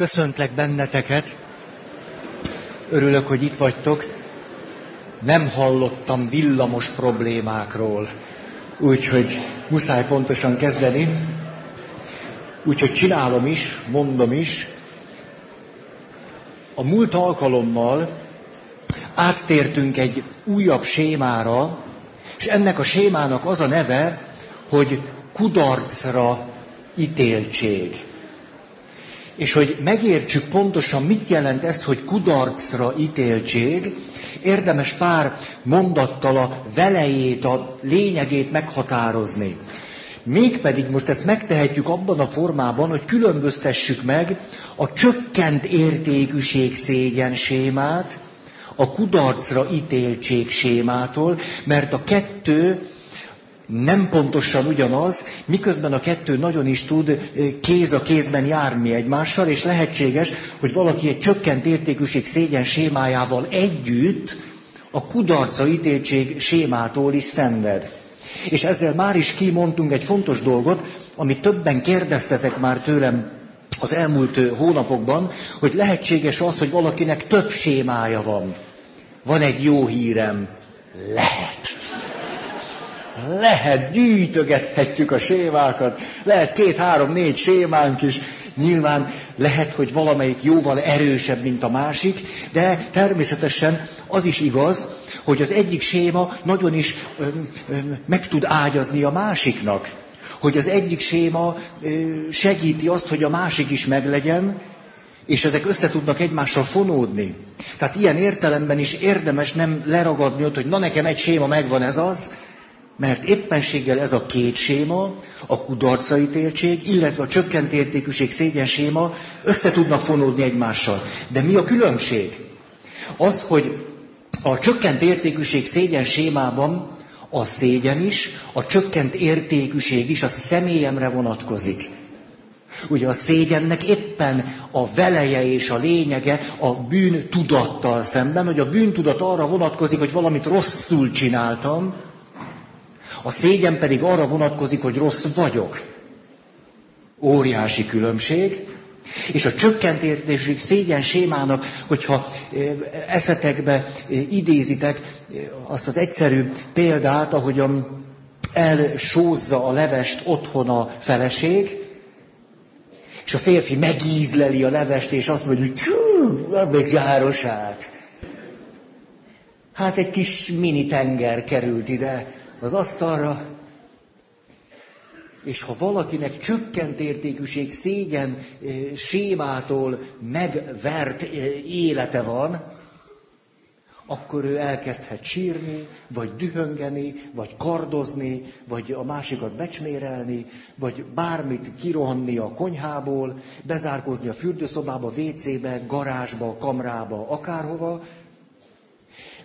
Köszöntlek benneteket. Örülök, hogy itt vagytok. Nem hallottam villamos problémákról, úgyhogy muszáj pontosan kezdeni. Úgyhogy csinálom is, mondom is. A múlt alkalommal áttértünk egy újabb sémára, és ennek a sémának az a neve, hogy kudarcra ítéltség. És hogy megértsük pontosan, mit jelent ez, hogy kudarcra ítéltség, érdemes pár mondattal a velejét, a lényegét meghatározni. Mégpedig most ezt megtehetjük abban a formában, hogy különböztessük meg a csökkent értékűség szégyen sémát, a kudarcra ítéltség sémától, mert a kettő nem pontosan ugyanaz, miközben a kettő nagyon is tud kéz a kézben járni egymással, és lehetséges, hogy valaki egy csökkent értékűség szégyen sémájával együtt a kudarca ítéltség sémától is szenved. És ezzel már is kimondtunk egy fontos dolgot, amit többen kérdeztetek már tőlem az elmúlt hónapokban, hogy lehetséges az, hogy valakinek több sémája van. Van egy jó hírem. Lehet. Lehet, gyűjtögethetjük a sémákat, lehet két-három-négy sémánk is, Nyilván lehet, hogy valamelyik jóval erősebb, mint a másik, de természetesen az is igaz, hogy az egyik séma nagyon is ö, ö, meg tud ágyazni a másiknak. Hogy az egyik séma ö, segíti azt, hogy a másik is meglegyen, és ezek össze tudnak egymással fonódni. Tehát ilyen értelemben is érdemes nem leragadni ott, hogy na nekem egy séma megvan ez az, mert éppenséggel ez a két séma, a kudarcaítéltség, illetve a csökkent értékűség szégyen séma össze tudnak fonódni egymással. De mi a különbség? Az, hogy a csökkent értékűség szégyen sémában a szégyen is, a csökkent értékűség is a személyemre vonatkozik. Ugye a szégyennek éppen a veleje és a lényege a bűn tudattal szemben, hogy a bűntudat arra vonatkozik, hogy valamit rosszul csináltam, a szégyen pedig arra vonatkozik, hogy rossz vagyok. Óriási különbség. És a csökkent értésük szégyen sémának, hogyha eh, eszetekbe eh, idézitek eh, azt az egyszerű példát, ahogyan elsózza a levest otthon a feleség, és a férfi megízleli a levest, és azt mondja, hogy még járosát. Hát egy kis mini tenger került ide, az asztalra, és ha valakinek csökkent értékűség, szégyen sémától megvert élete van, akkor ő elkezdhet sírni, vagy dühöngeni, vagy kardozni, vagy a másikat becsmérelni, vagy bármit kirohanni a konyhából, bezárkozni a fürdőszobába, WC-be, garázsba, kamrába, akárhova,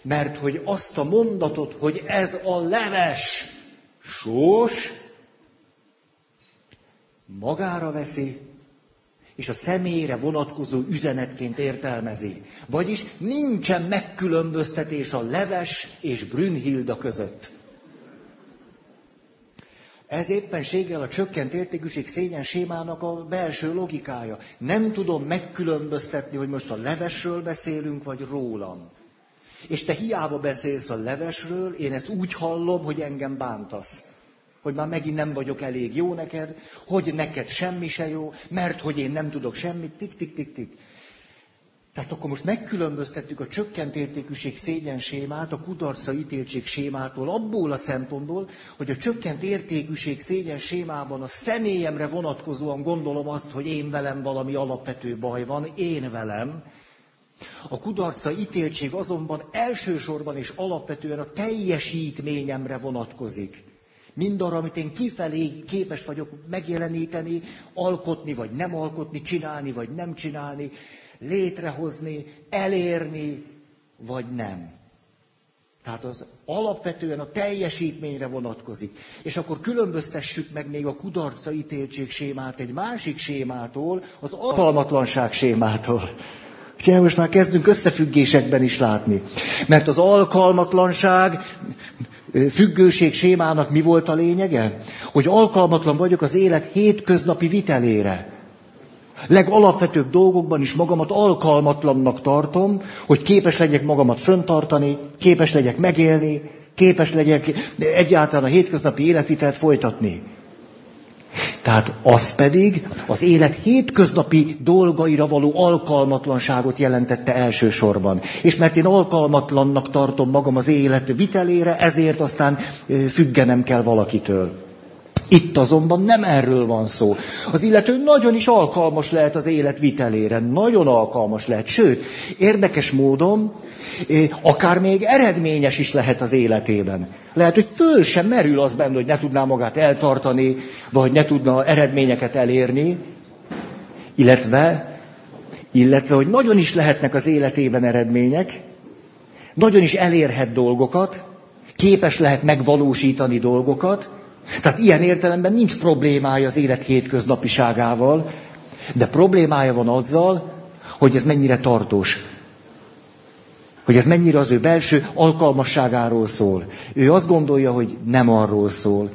mert hogy azt a mondatot, hogy ez a leves sós, magára veszi, és a személyre vonatkozó üzenetként értelmezi. Vagyis nincsen megkülönböztetés a leves és Brünnhilda között. Ez éppenséggel a csökkent értékűség szégyen sémának a belső logikája. Nem tudom megkülönböztetni, hogy most a levesről beszélünk, vagy rólam. És te hiába beszélsz a levesről, én ezt úgy hallom, hogy engem bántasz. Hogy már megint nem vagyok elég jó neked, hogy neked semmi se jó, mert hogy én nem tudok semmit, tik-tik-tik-tik. Tehát akkor most megkülönböztettük a csökkent értékűség szégyen sémát a kudarca ítéltség sémától, abból a szempontból, hogy a csökkent értékűség szégyen sémában a személyemre vonatkozóan gondolom azt, hogy én velem valami alapvető baj van, én velem, a kudarca ítéltség azonban elsősorban és alapvetően a teljesítményemre vonatkozik. Mindarra, amit én kifelé képes vagyok megjeleníteni, alkotni vagy nem alkotni, csinálni vagy nem csinálni, létrehozni, elérni vagy nem. Tehát az alapvetően a teljesítményre vonatkozik. És akkor különböztessük meg még a kudarca ítéltség sémát egy másik sémától, az alkalmatlanság sémától. Ugye most már kezdünk összefüggésekben is látni. Mert az alkalmatlanság, függőség sémának mi volt a lényege? Hogy alkalmatlan vagyok az élet hétköznapi vitelére. Legalapvetőbb dolgokban is magamat alkalmatlannak tartom, hogy képes legyek magamat föntartani, képes legyek megélni, képes legyek egyáltalán a hétköznapi életvitelt folytatni. Tehát az pedig az élet hétköznapi dolgaira való alkalmatlanságot jelentette elsősorban. És mert én alkalmatlannak tartom magam az élet vitelére, ezért aztán függenem kell valakitől. Itt azonban nem erről van szó. Az illető nagyon is alkalmas lehet az élet vitelére, nagyon alkalmas lehet. Sőt, érdekes módon akár még eredményes is lehet az életében. Lehet, hogy föl sem merül az benne, hogy ne tudná magát eltartani, vagy ne tudna eredményeket elérni, illetve, illetve, hogy nagyon is lehetnek az életében eredmények, nagyon is elérhet dolgokat, képes lehet megvalósítani dolgokat, tehát ilyen értelemben nincs problémája az élet hétköznapiságával, de problémája van azzal, hogy ez mennyire tartós. Hogy ez mennyire az ő belső alkalmasságáról szól. Ő azt gondolja, hogy nem arról szól.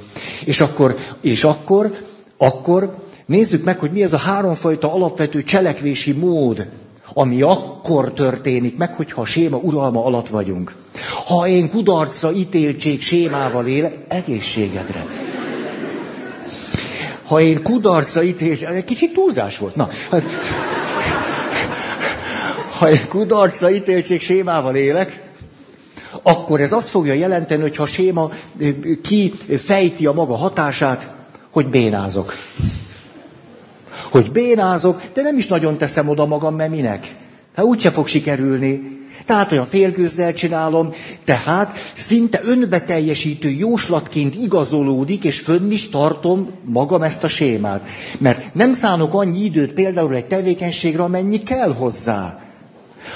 És akkor, és akkor, akkor nézzük meg, hogy mi ez a háromfajta alapvető cselekvési mód, ami akkor történik meg, hogyha a séma uralma alatt vagyunk. Ha én kudarcra ítéltség sémával élek, egészségedre. Ha én kudarcra ítéltség, egy kicsit túlzás volt. Na, hát, ha én kudarcra ítéltség sémával élek, akkor ez azt fogja jelenteni, hogy ha a séma kifejti a maga hatását, hogy bénázok. Hogy bénázok, de nem is nagyon teszem oda magam, mert minek? Hát úgyse fog sikerülni. Tehát olyan félgőzzel csinálom, tehát szinte önbeteljesítő jóslatként igazolódik, és fönn is tartom magam ezt a sémát. Mert nem szánok annyi időt például egy tevékenységre, amennyi kell hozzá.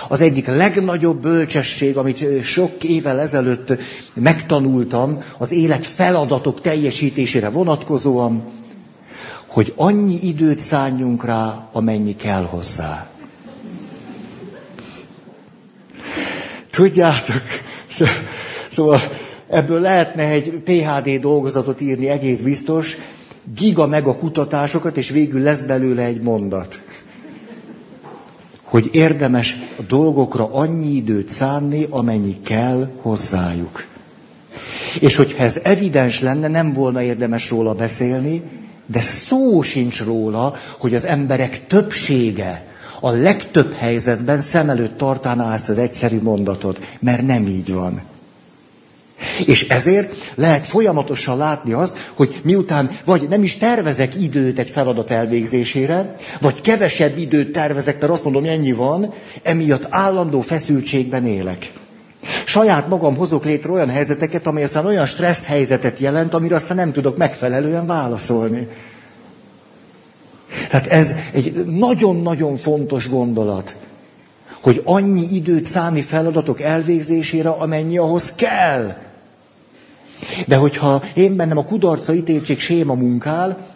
Az egyik legnagyobb bölcsesség, amit sok évvel ezelőtt megtanultam, az élet feladatok teljesítésére vonatkozóan, hogy annyi időt szálljunk rá, amennyi kell hozzá. Tudjátok, szóval ebből lehetne egy PHD dolgozatot írni egész biztos, giga meg a kutatásokat, és végül lesz belőle egy mondat. Hogy érdemes a dolgokra annyi időt szánni, amennyi kell hozzájuk. És hogyha ez evidens lenne, nem volna érdemes róla beszélni, de szó sincs róla, hogy az emberek többsége a legtöbb helyzetben szem előtt tartaná ezt az egyszerű mondatot, mert nem így van. És ezért lehet folyamatosan látni azt, hogy miután vagy nem is tervezek időt egy feladat elvégzésére, vagy kevesebb időt tervezek, mert azt mondom, ennyi van, emiatt állandó feszültségben élek. Saját magam hozok létre olyan helyzeteket, amely aztán olyan stressz helyzetet jelent, amire aztán nem tudok megfelelően válaszolni. Tehát ez egy nagyon-nagyon fontos gondolat, hogy annyi időt szállni feladatok elvégzésére, amennyi ahhoz kell. De hogyha én bennem a kudarca ítéltség séma munkál,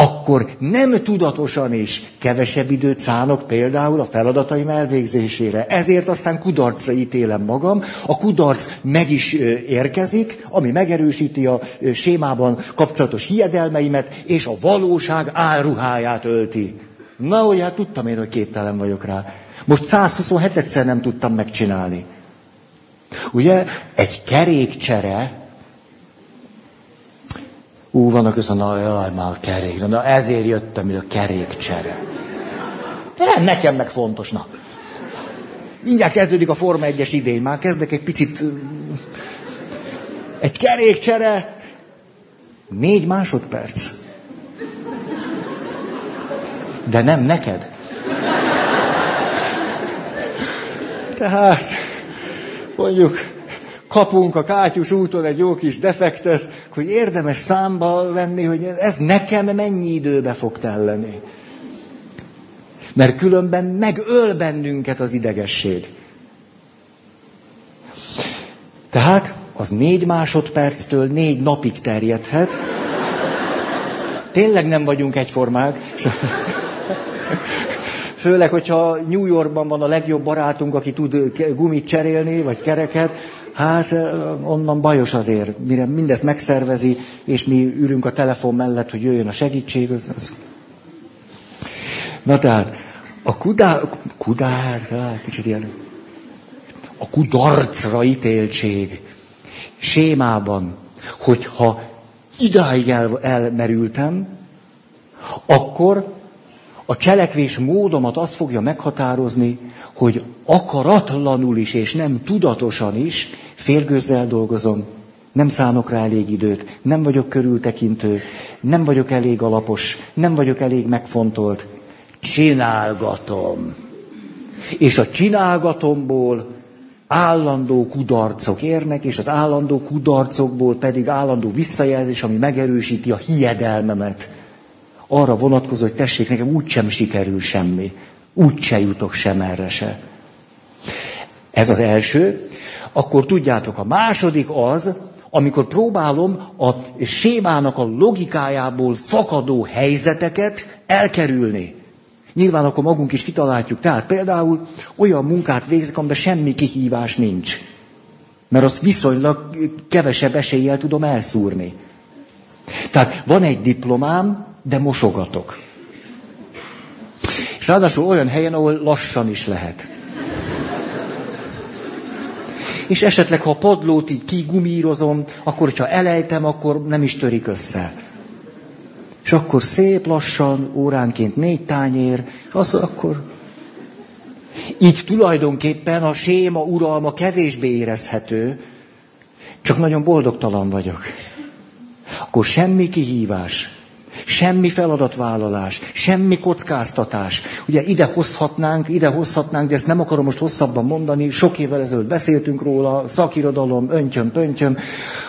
akkor nem tudatosan is kevesebb időt szánok például a feladataim elvégzésére. Ezért aztán kudarcra ítélem magam, a kudarc meg is érkezik, ami megerősíti a sémában kapcsolatos hiedelmeimet, és a valóság álruháját ölti. Na, hogy hát tudtam én, hogy képtelen vagyok rá. Most 127-szer nem tudtam megcsinálni. Ugye, egy kerékcsere Ú, vannak közben, na jaj, már kerék. Na ezért jöttem, hogy a kerékcsere. Nem, nekem meg fontos, na. Mindjárt kezdődik a Forma 1-es idény, már kezdek egy picit... Egy kerékcsere, négy másodperc. De nem neked. Tehát, mondjuk, kapunk a kátyus úton egy jó kis defektet, hogy érdemes számba venni, hogy ez nekem mennyi időbe fog telleni. Mert különben megöl bennünket az idegesség. Tehát az négy másodperctől négy napig terjedhet. Tényleg nem vagyunk egyformák. Főleg, hogyha New Yorkban van a legjobb barátunk, aki tud gumit cserélni, vagy kereket, Hát onnan bajos azért, mire mindezt megszervezi, és mi ülünk a telefon mellett, hogy jöjjön a segítség. Az, az. Na tehát, a kudár, kudár, hát, kicsit ilyen, a kudarcra ítéltség sémában, hogyha idáig el, elmerültem, akkor a cselekvés módomat azt fogja meghatározni, hogy akaratlanul is és nem tudatosan is félgőzzel dolgozom, nem szánok rá elég időt, nem vagyok körültekintő, nem vagyok elég alapos, nem vagyok elég megfontolt. Csinálgatom. És a csinálgatomból állandó kudarcok érnek, és az állandó kudarcokból pedig állandó visszajelzés, ami megerősíti a hiedelmemet. Arra vonatkozó, hogy tessék, nekem úgysem sikerül semmi. Úgyse jutok sem erre se. Ez az első. Akkor tudjátok, a második az, amikor próbálom a sémának a logikájából fakadó helyzeteket elkerülni. Nyilván akkor magunk is kitaláljuk. Tehát például olyan munkát végzek, amiben semmi kihívás nincs. Mert azt viszonylag kevesebb eséllyel tudom elszúrni. Tehát van egy diplomám, de mosogatok. És ráadásul olyan helyen, ahol lassan is lehet. És esetleg, ha a padlót így kigumírozom, akkor, hogyha elejtem, akkor nem is törik össze. És akkor szép lassan, óránként négy tányér, és az akkor... Így tulajdonképpen a séma uralma kevésbé érezhető, csak nagyon boldogtalan vagyok. Akkor semmi kihívás, semmi feladatvállalás, semmi kockáztatás. Ugye ide hozhatnánk, ide hozhatnánk, de ezt nem akarom most hosszabban mondani, sok évvel ezelőtt beszéltünk róla, szakirodalom, öntyöm, pöntyöm,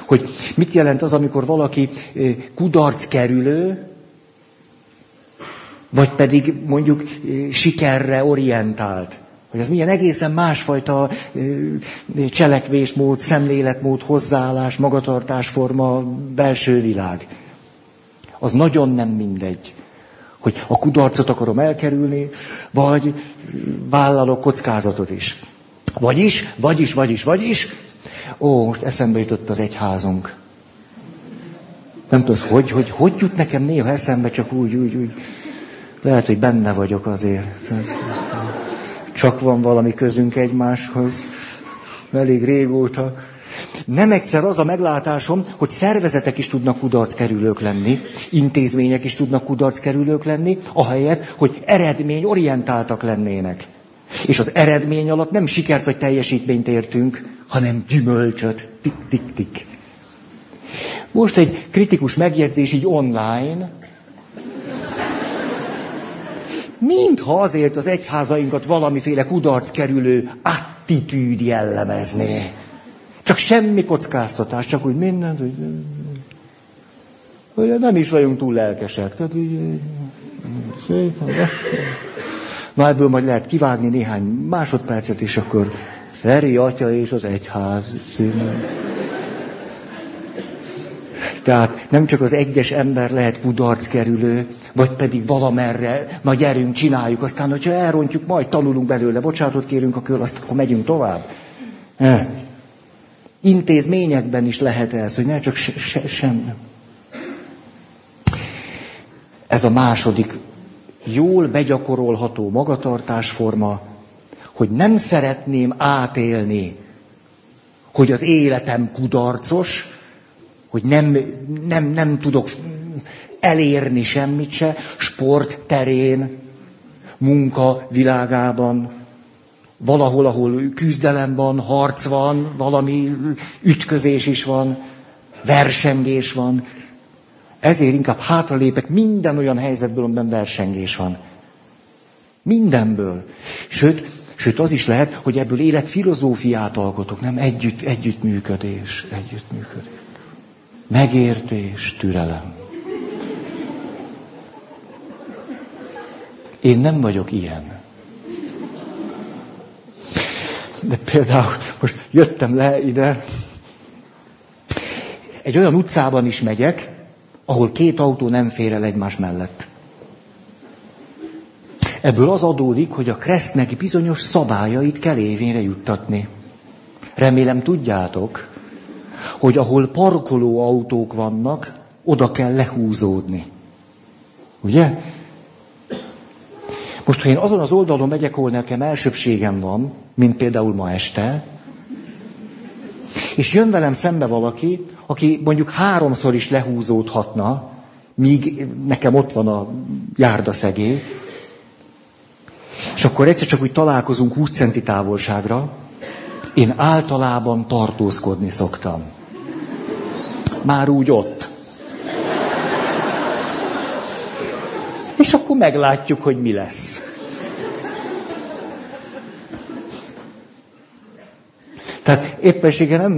hogy mit jelent az, amikor valaki kudarc kerülő, vagy pedig mondjuk sikerre orientált. Hogy ez milyen egészen másfajta cselekvésmód, szemléletmód, hozzáállás, magatartásforma, belső világ. Az nagyon nem mindegy, hogy a kudarcot akarom elkerülni, vagy vállalok kockázatot is. Vagyis, vagyis, vagyis, vagyis, ó, most eszembe jutott az egyházunk. Nem tudom, hogy, hogy, hogy jut nekem néha eszembe, csak úgy, úgy, úgy. Lehet, hogy benne vagyok azért. Csak van valami közünk egymáshoz. Elég régóta. Nem egyszer az a meglátásom, hogy szervezetek is tudnak kudarckerülők lenni, intézmények is tudnak kudarckerülők lenni, ahelyett, hogy eredményorientáltak lennének. És az eredmény alatt nem sikert vagy teljesítményt értünk, hanem gyümölcsöt. Tik-tik-tik. Most egy kritikus megjegyzés így online, mintha azért az egyházainkat valamiféle kudarc kerülő attitűd jellemezné. Csak semmi kockáztatás, csak úgy mindent, hogy, hogy nem is vagyunk túl lelkesek. Tehát így, szépen, Na ebből majd lehet kivágni néhány másodpercet, és akkor Feri atya és az egyház színen. Tehát nem csak az egyes ember lehet kudarc kerülő, vagy pedig valamerre, na gyerünk, csináljuk, aztán, hogyha elrontjuk, majd tanulunk belőle, bocsánatot kérünk, akkor azt akkor megyünk tovább. Ne. Intézményekben is lehet ez, hogy ne csak se, se, sem. Ez a második jól begyakorolható magatartásforma, hogy nem szeretném átélni, hogy az életem kudarcos, hogy nem, nem, nem tudok elérni semmit se, sport terén, munka világában, valahol, ahol küzdelem van, harc van, valami ütközés is van, versengés van. Ezért inkább hátralépek minden olyan helyzetből, amiben versengés van. Mindenből. Sőt, sőt, az is lehet, hogy ebből életfilozófiát alkotok, nem együtt, együttműködés, együttműködés. Megértés, türelem. Én nem vagyok ilyen. De például most jöttem le ide, egy olyan utcában is megyek, ahol két autó nem fér el egymás mellett. Ebből az adódik, hogy a Kresznek bizonyos szabályait kell évényre juttatni. Remélem tudjátok, hogy ahol parkoló autók vannak, oda kell lehúzódni. Ugye? Most, ha én azon az oldalon megyek, ahol nekem elsőbségem van, mint például ma este, és jön velem szembe valaki, aki mondjuk háromszor is lehúzódhatna, míg nekem ott van a járdaszegély, és akkor egyszer csak úgy találkozunk 20 centi távolságra, én általában tartózkodni szoktam. Már úgy ott. És akkor meglátjuk, hogy mi lesz. Tehát éppensége nem,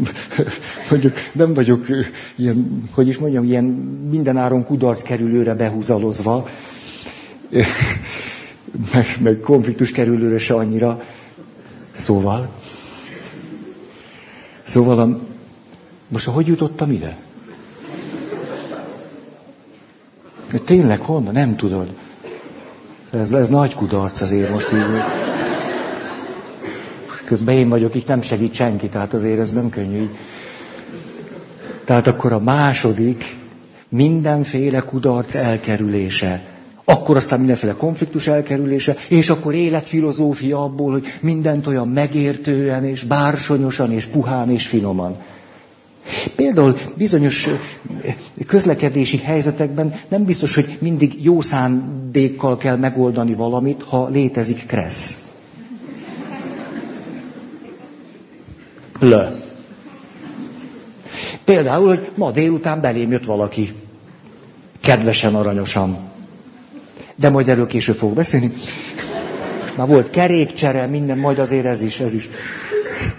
mondjuk, nem vagyok ilyen, hogy is mondjam, ilyen mindenáron kudarc kerülőre behúzalozva, meg, meg konfliktus kerülőre se annyira. Szóval, szóval, a, most hogy jutottam ide? Tényleg honnan? Nem tudod. Ez, ez nagy kudarc azért most így. Közben én vagyok, itt nem segít senki, tehát azért ez nem könnyű. Tehát akkor a második, mindenféle kudarc elkerülése. Akkor aztán mindenféle konfliktus elkerülése, és akkor életfilozófia abból, hogy mindent olyan megértően, és bársonyosan, és puhán, és finoman. Például bizonyos közlekedési helyzetekben nem biztos, hogy mindig jó szándékkal kell megoldani valamit, ha létezik kressz. Le. Például, hogy ma délután belém jött valaki. Kedvesen, aranyosan. De majd erről később fogok beszélni. Már volt kerékcsere, minden, majd azért ez is, ez is.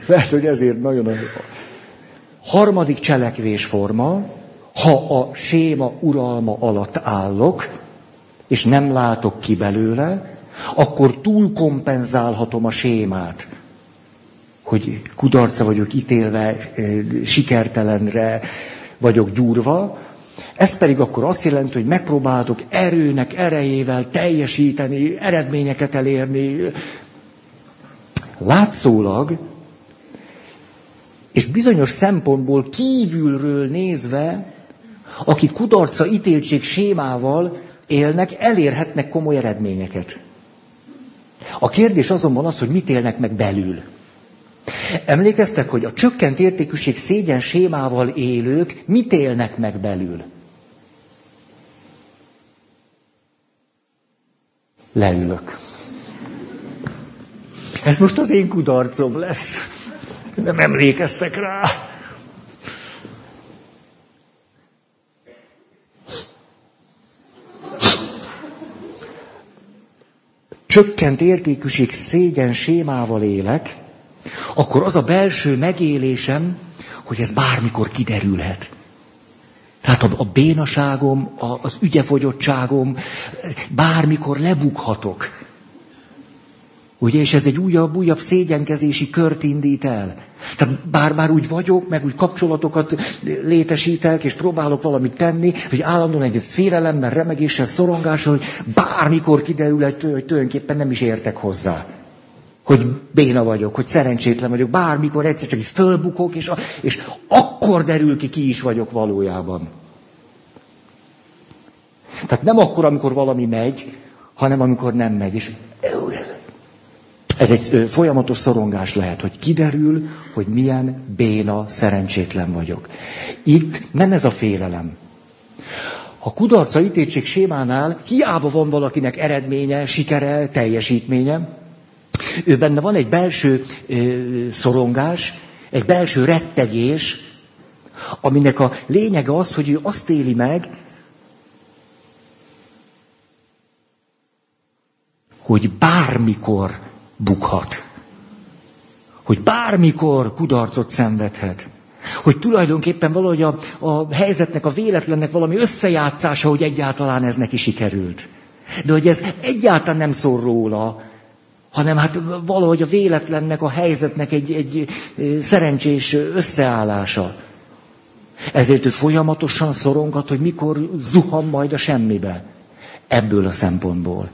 Lehet, hogy ezért nagyon Harmadik cselekvésforma, ha a séma uralma alatt állok, és nem látok ki belőle, akkor túl kompenzálhatom a sémát, hogy kudarca vagyok ítélve, sikertelenre vagyok gyúrva, ez pedig akkor azt jelenti, hogy megpróbáltok erőnek, erejével teljesíteni, eredményeket elérni. Látszólag és bizonyos szempontból kívülről nézve, akik kudarca ítéltség sémával élnek, elérhetnek komoly eredményeket. A kérdés azonban az, hogy mit élnek meg belül. Emlékeztek, hogy a csökkent értékűség szégyen sémával élők mit élnek meg belül? Leülök. Ez most az én kudarcom lesz. Nem emlékeztek rá. Csökkent értékűség szégyen sémával élek, akkor az a belső megélésem, hogy ez bármikor kiderülhet. Tehát a, a bénaságom, a, az ügyefogyottságom, bármikor lebukhatok. Ugye, és ez egy újabb, újabb szégyenkezési kört indít el. Tehát bár már úgy vagyok, meg úgy kapcsolatokat létesítek, és próbálok valamit tenni, hogy állandóan egy félelemmel, remegéssel, szorongással, hogy bármikor kiderül, hogy tulajdonképpen nem is értek hozzá. Hogy béna vagyok, hogy szerencsétlen vagyok, bármikor egyszer csak fölbukok, és, a, és akkor derül ki, ki is vagyok valójában. Tehát nem akkor, amikor valami megy, hanem amikor nem megy. És ez egy folyamatos szorongás lehet, hogy kiderül, hogy milyen béna, szerencsétlen vagyok. Itt nem ez a félelem. A kudarca ítétség sémánál hiába van valakinek eredménye, sikere, teljesítménye, ő benne van egy belső ö, szorongás, egy belső rettegés, aminek a lényege az, hogy ő azt éli meg, hogy bármikor bukhat. Hogy bármikor kudarcot szenvedhet. Hogy tulajdonképpen valahogy a, a helyzetnek, a véletlennek valami összejátszása, hogy egyáltalán ez neki sikerült. De hogy ez egyáltalán nem szól róla, hanem hát valahogy a véletlennek, a helyzetnek egy, egy szerencsés összeállása. Ezért ő folyamatosan szorongat, hogy mikor zuhan majd a semmibe. Ebből a szempontból.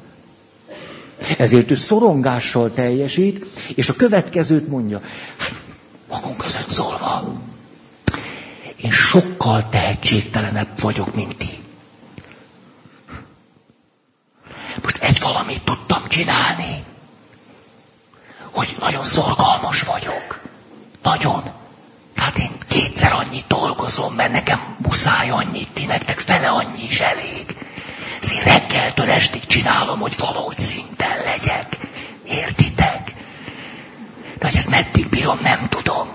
Ezért ő szorongással teljesít, és a következőt mondja, hát magunk között szólva, én sokkal tehetségtelenebb vagyok, mint ti. Most egy valamit csinálni, hogy nagyon szorgalmas vagyok. Nagyon. Tehát én kétszer annyit dolgozom, mert nekem muszáj annyit, ti nektek fele annyi is elég. Ezért reggeltől estig csinálom, hogy valahogy szinten legyek. Értitek? De hogy ezt meddig bírom, nem tudom.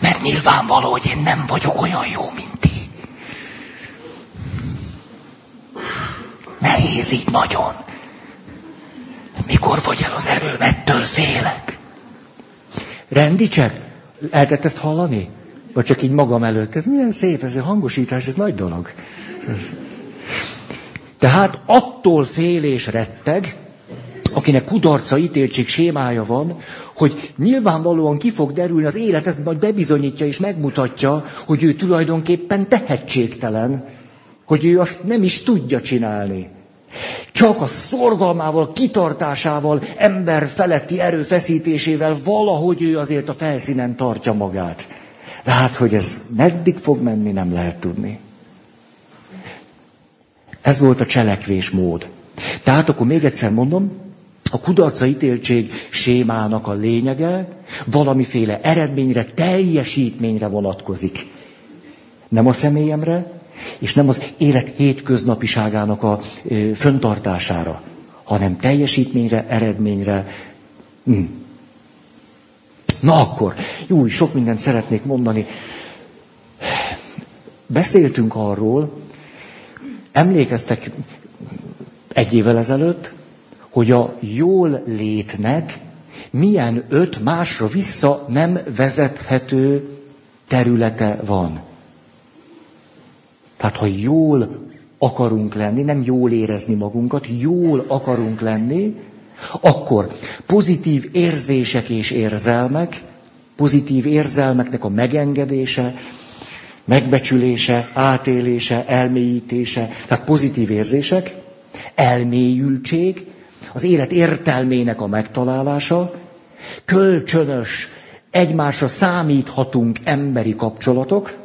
Mert nyilvánvaló, hogy én nem vagyok olyan jó, mint ti. Nehéz így nagyon. Mikor vagy el az erőm, ettől félek. Rendicsek? Lehetett ezt hallani? Vagy csak így magam előtt? Ez milyen szép, ez a hangosítás, ez nagy dolog. Tehát attól fél és retteg, akinek kudarca, ítéltség sémája van, hogy nyilvánvalóan ki fog derülni, az élet ezt majd bebizonyítja és megmutatja, hogy ő tulajdonképpen tehetségtelen, hogy ő azt nem is tudja csinálni. Csak a szorgalmával, kitartásával, ember feletti erőfeszítésével valahogy ő azért a felszínen tartja magát. De hát, hogy ez meddig fog menni, nem lehet tudni. Ez volt a cselekvés mód. Tehát akkor még egyszer mondom, a kudarca ítéltség sémának a lényege valamiféle eredményre, teljesítményre vonatkozik. Nem a személyemre, és nem az élet hétköznapiságának a ö, föntartására, hanem teljesítményre, eredményre. Hm. Na akkor, jó, sok mindent szeretnék mondani. Beszéltünk arról, emlékeztek egy évvel ezelőtt, hogy a jól létnek milyen öt másra vissza nem vezethető területe van. Tehát ha jól akarunk lenni, nem jól érezni magunkat, jól akarunk lenni, akkor pozitív érzések és érzelmek, pozitív érzelmeknek a megengedése, megbecsülése, átélése, elmélyítése, tehát pozitív érzések, elmélyültség, az élet értelmének a megtalálása, kölcsönös, egymásra számíthatunk emberi kapcsolatok,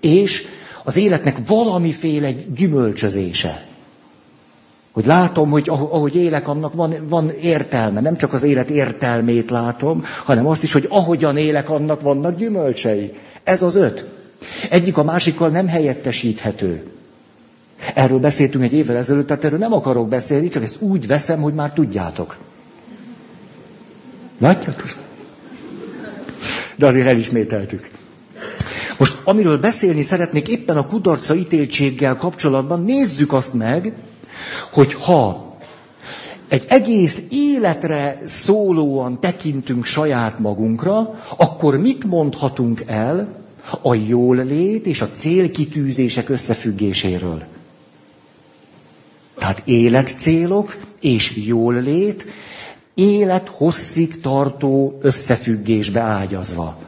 és az életnek valamiféle gyümölcsözése. Hogy látom, hogy ahogy élek, annak van, van értelme. Nem csak az élet értelmét látom, hanem azt is, hogy ahogyan élek, annak vannak gyümölcsei. Ez az öt. Egyik a másikkal nem helyettesíthető. Erről beszéltünk egy évvel ezelőtt, tehát erről nem akarok beszélni, csak ezt úgy veszem, hogy már tudjátok. Látjátok? De azért elismételtük. Most amiről beszélni szeretnék éppen a kudarca ítéltséggel kapcsolatban, nézzük azt meg, hogy ha egy egész életre szólóan tekintünk saját magunkra, akkor mit mondhatunk el a jól lét és a célkitűzések összefüggéséről? Tehát életcélok és jól lét, élet hosszig tartó összefüggésbe ágyazva.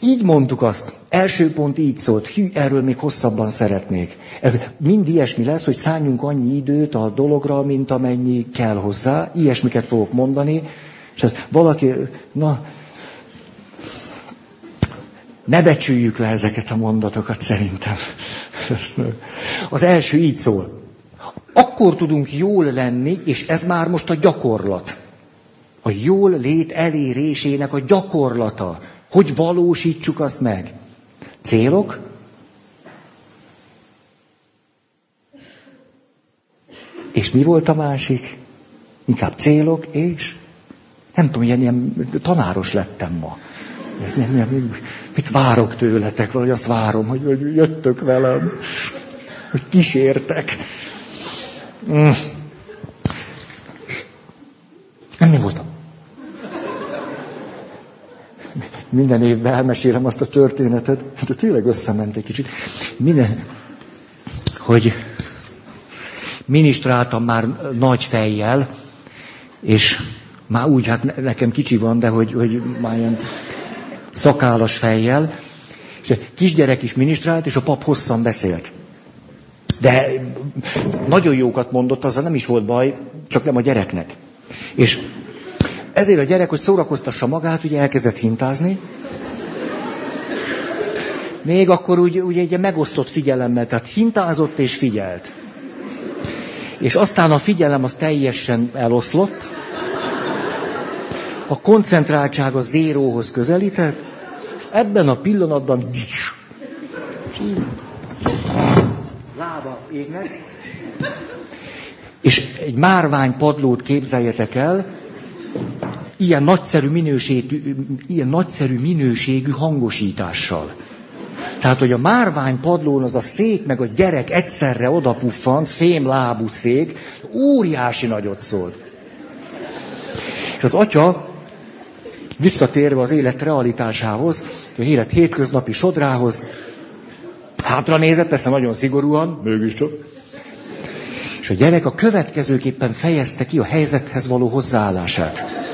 Így mondtuk azt, első pont így szólt, hű, erről még hosszabban szeretnék. Ez mind ilyesmi lesz, hogy szálljunk annyi időt a dologra, mint amennyi kell hozzá. Ilyesmiket fogok mondani, és ez valaki, na, ne becsüljük le ezeket a mondatokat szerintem. Az első így szól. Akkor tudunk jól lenni, és ez már most a gyakorlat. A jól lét elérésének a gyakorlata. Hogy valósítsuk azt meg? Célok? És mi volt a másik? Inkább célok és? Nem tudom, ilyen, ilyen tanáros lettem ma. Ez mi, mi, mit várok tőletek? Vagy azt várom, hogy, hogy jöttök velem, hogy kísértek. Mm. Nem voltam. Minden évben elmesélem azt a történetet, de tényleg összement egy kicsit. Minden, hogy minisztráltam már nagy fejjel, és már úgy, hát nekem kicsi van, de hogy, hogy már ilyen szakállas fejjel, és a kisgyerek is minisztrált, és a pap hosszan beszélt. De nagyon jókat mondott, azzal nem is volt baj, csak nem a gyereknek. És ezért a gyerek, hogy szórakoztassa magát, ugye elkezdett hintázni, még akkor úgy, úgy egy megosztott figyelemmel, tehát hintázott és figyelt. És aztán a figyelem az teljesen eloszlott, a koncentráltság a zéróhoz közelített, és ebben a pillanatban dis. Lába égnek. És egy márvány padlót képzeljetek el, ilyen nagyszerű minőségű, ilyen nagyszerű minőségű hangosítással. Tehát, hogy a márvány padlón az a szék, meg a gyerek egyszerre odapuffant, fém lábú szék, óriási nagyot szólt. És az atya, visszatérve az élet realitásához, az élet hétköznapi sodrához, hátra nézett, persze nagyon szigorúan, mögüscsök, és a gyerek a következőképpen fejezte ki a helyzethez való hozzáállását.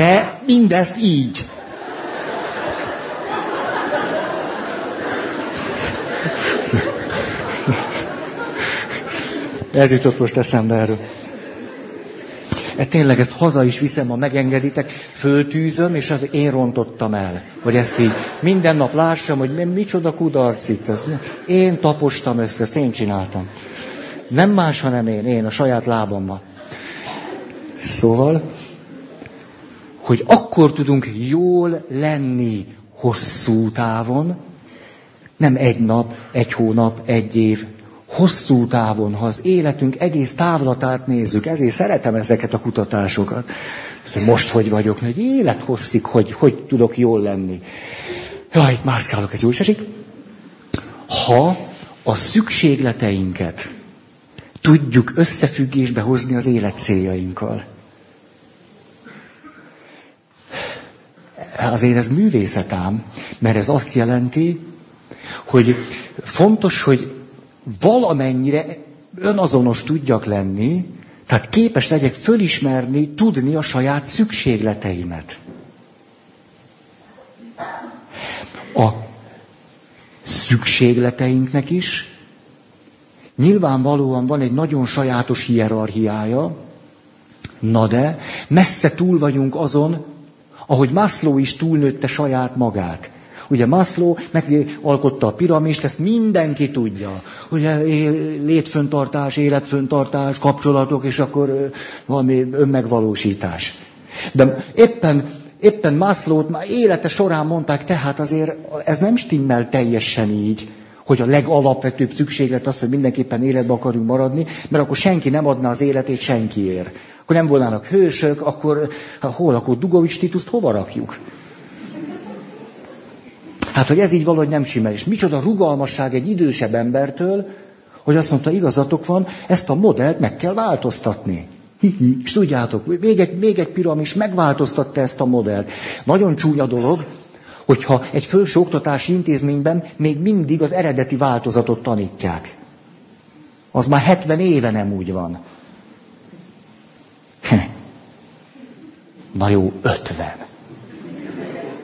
De mindezt így. Ez jutott most eszembe erről. E tényleg ezt haza is viszem, ha megengeditek, föltűzöm, és az én rontottam el. Hogy ezt így minden nap lássam, hogy micsoda kudarc itt. Az, én tapostam össze, ezt én csináltam. Nem más, hanem én, én a saját lábammal. Szóval, hogy akkor tudunk jól lenni hosszú távon, nem egy nap, egy hónap, egy év, hosszú távon, ha az életünk egész távlatát nézzük, ezért szeretem ezeket a kutatásokat. Most hogy vagyok, egy élet hosszig, hogy, hogy tudok jól lenni. Jaj, itt mászkálok, ez jól esik. Ha a szükségleteinket tudjuk összefüggésbe hozni az élet céljainkkal. Azért ez művészet ám, mert ez azt jelenti, hogy fontos, hogy valamennyire önazonos tudjak lenni, tehát képes legyek fölismerni, tudni a saját szükségleteimet. A szükségleteinknek is nyilvánvalóan van egy nagyon sajátos hierarchiája, na de messze túl vagyunk azon, ahogy Maslow is túlnőtte saját magát. Ugye Maslow megalkotta a piramist, ezt mindenki tudja. Ugye létföntartás, életföntartás, kapcsolatok, és akkor valami önmegvalósítás. De éppen, éppen Maslow-t már élete során mondták, tehát azért ez nem stimmel teljesen így hogy a legalapvetőbb szükséglet az, hogy mindenképpen életbe akarunk maradni, mert akkor senki nem adná az életét senkiért. Akkor nem volnának hősök, akkor hol, akkor Dugovics Tituszt hova rakjuk? Hát, hogy ez így valahogy nem simel. És micsoda rugalmasság egy idősebb embertől, hogy azt mondta, igazatok van, ezt a modellt meg kell változtatni. És tudjátok, még egy, még egy piramis megváltoztatta ezt a modellt. Nagyon csúnya dolog, hogyha egy felső oktatási intézményben még mindig az eredeti változatot tanítják. Az már 70 éve nem úgy van. Na jó, 50.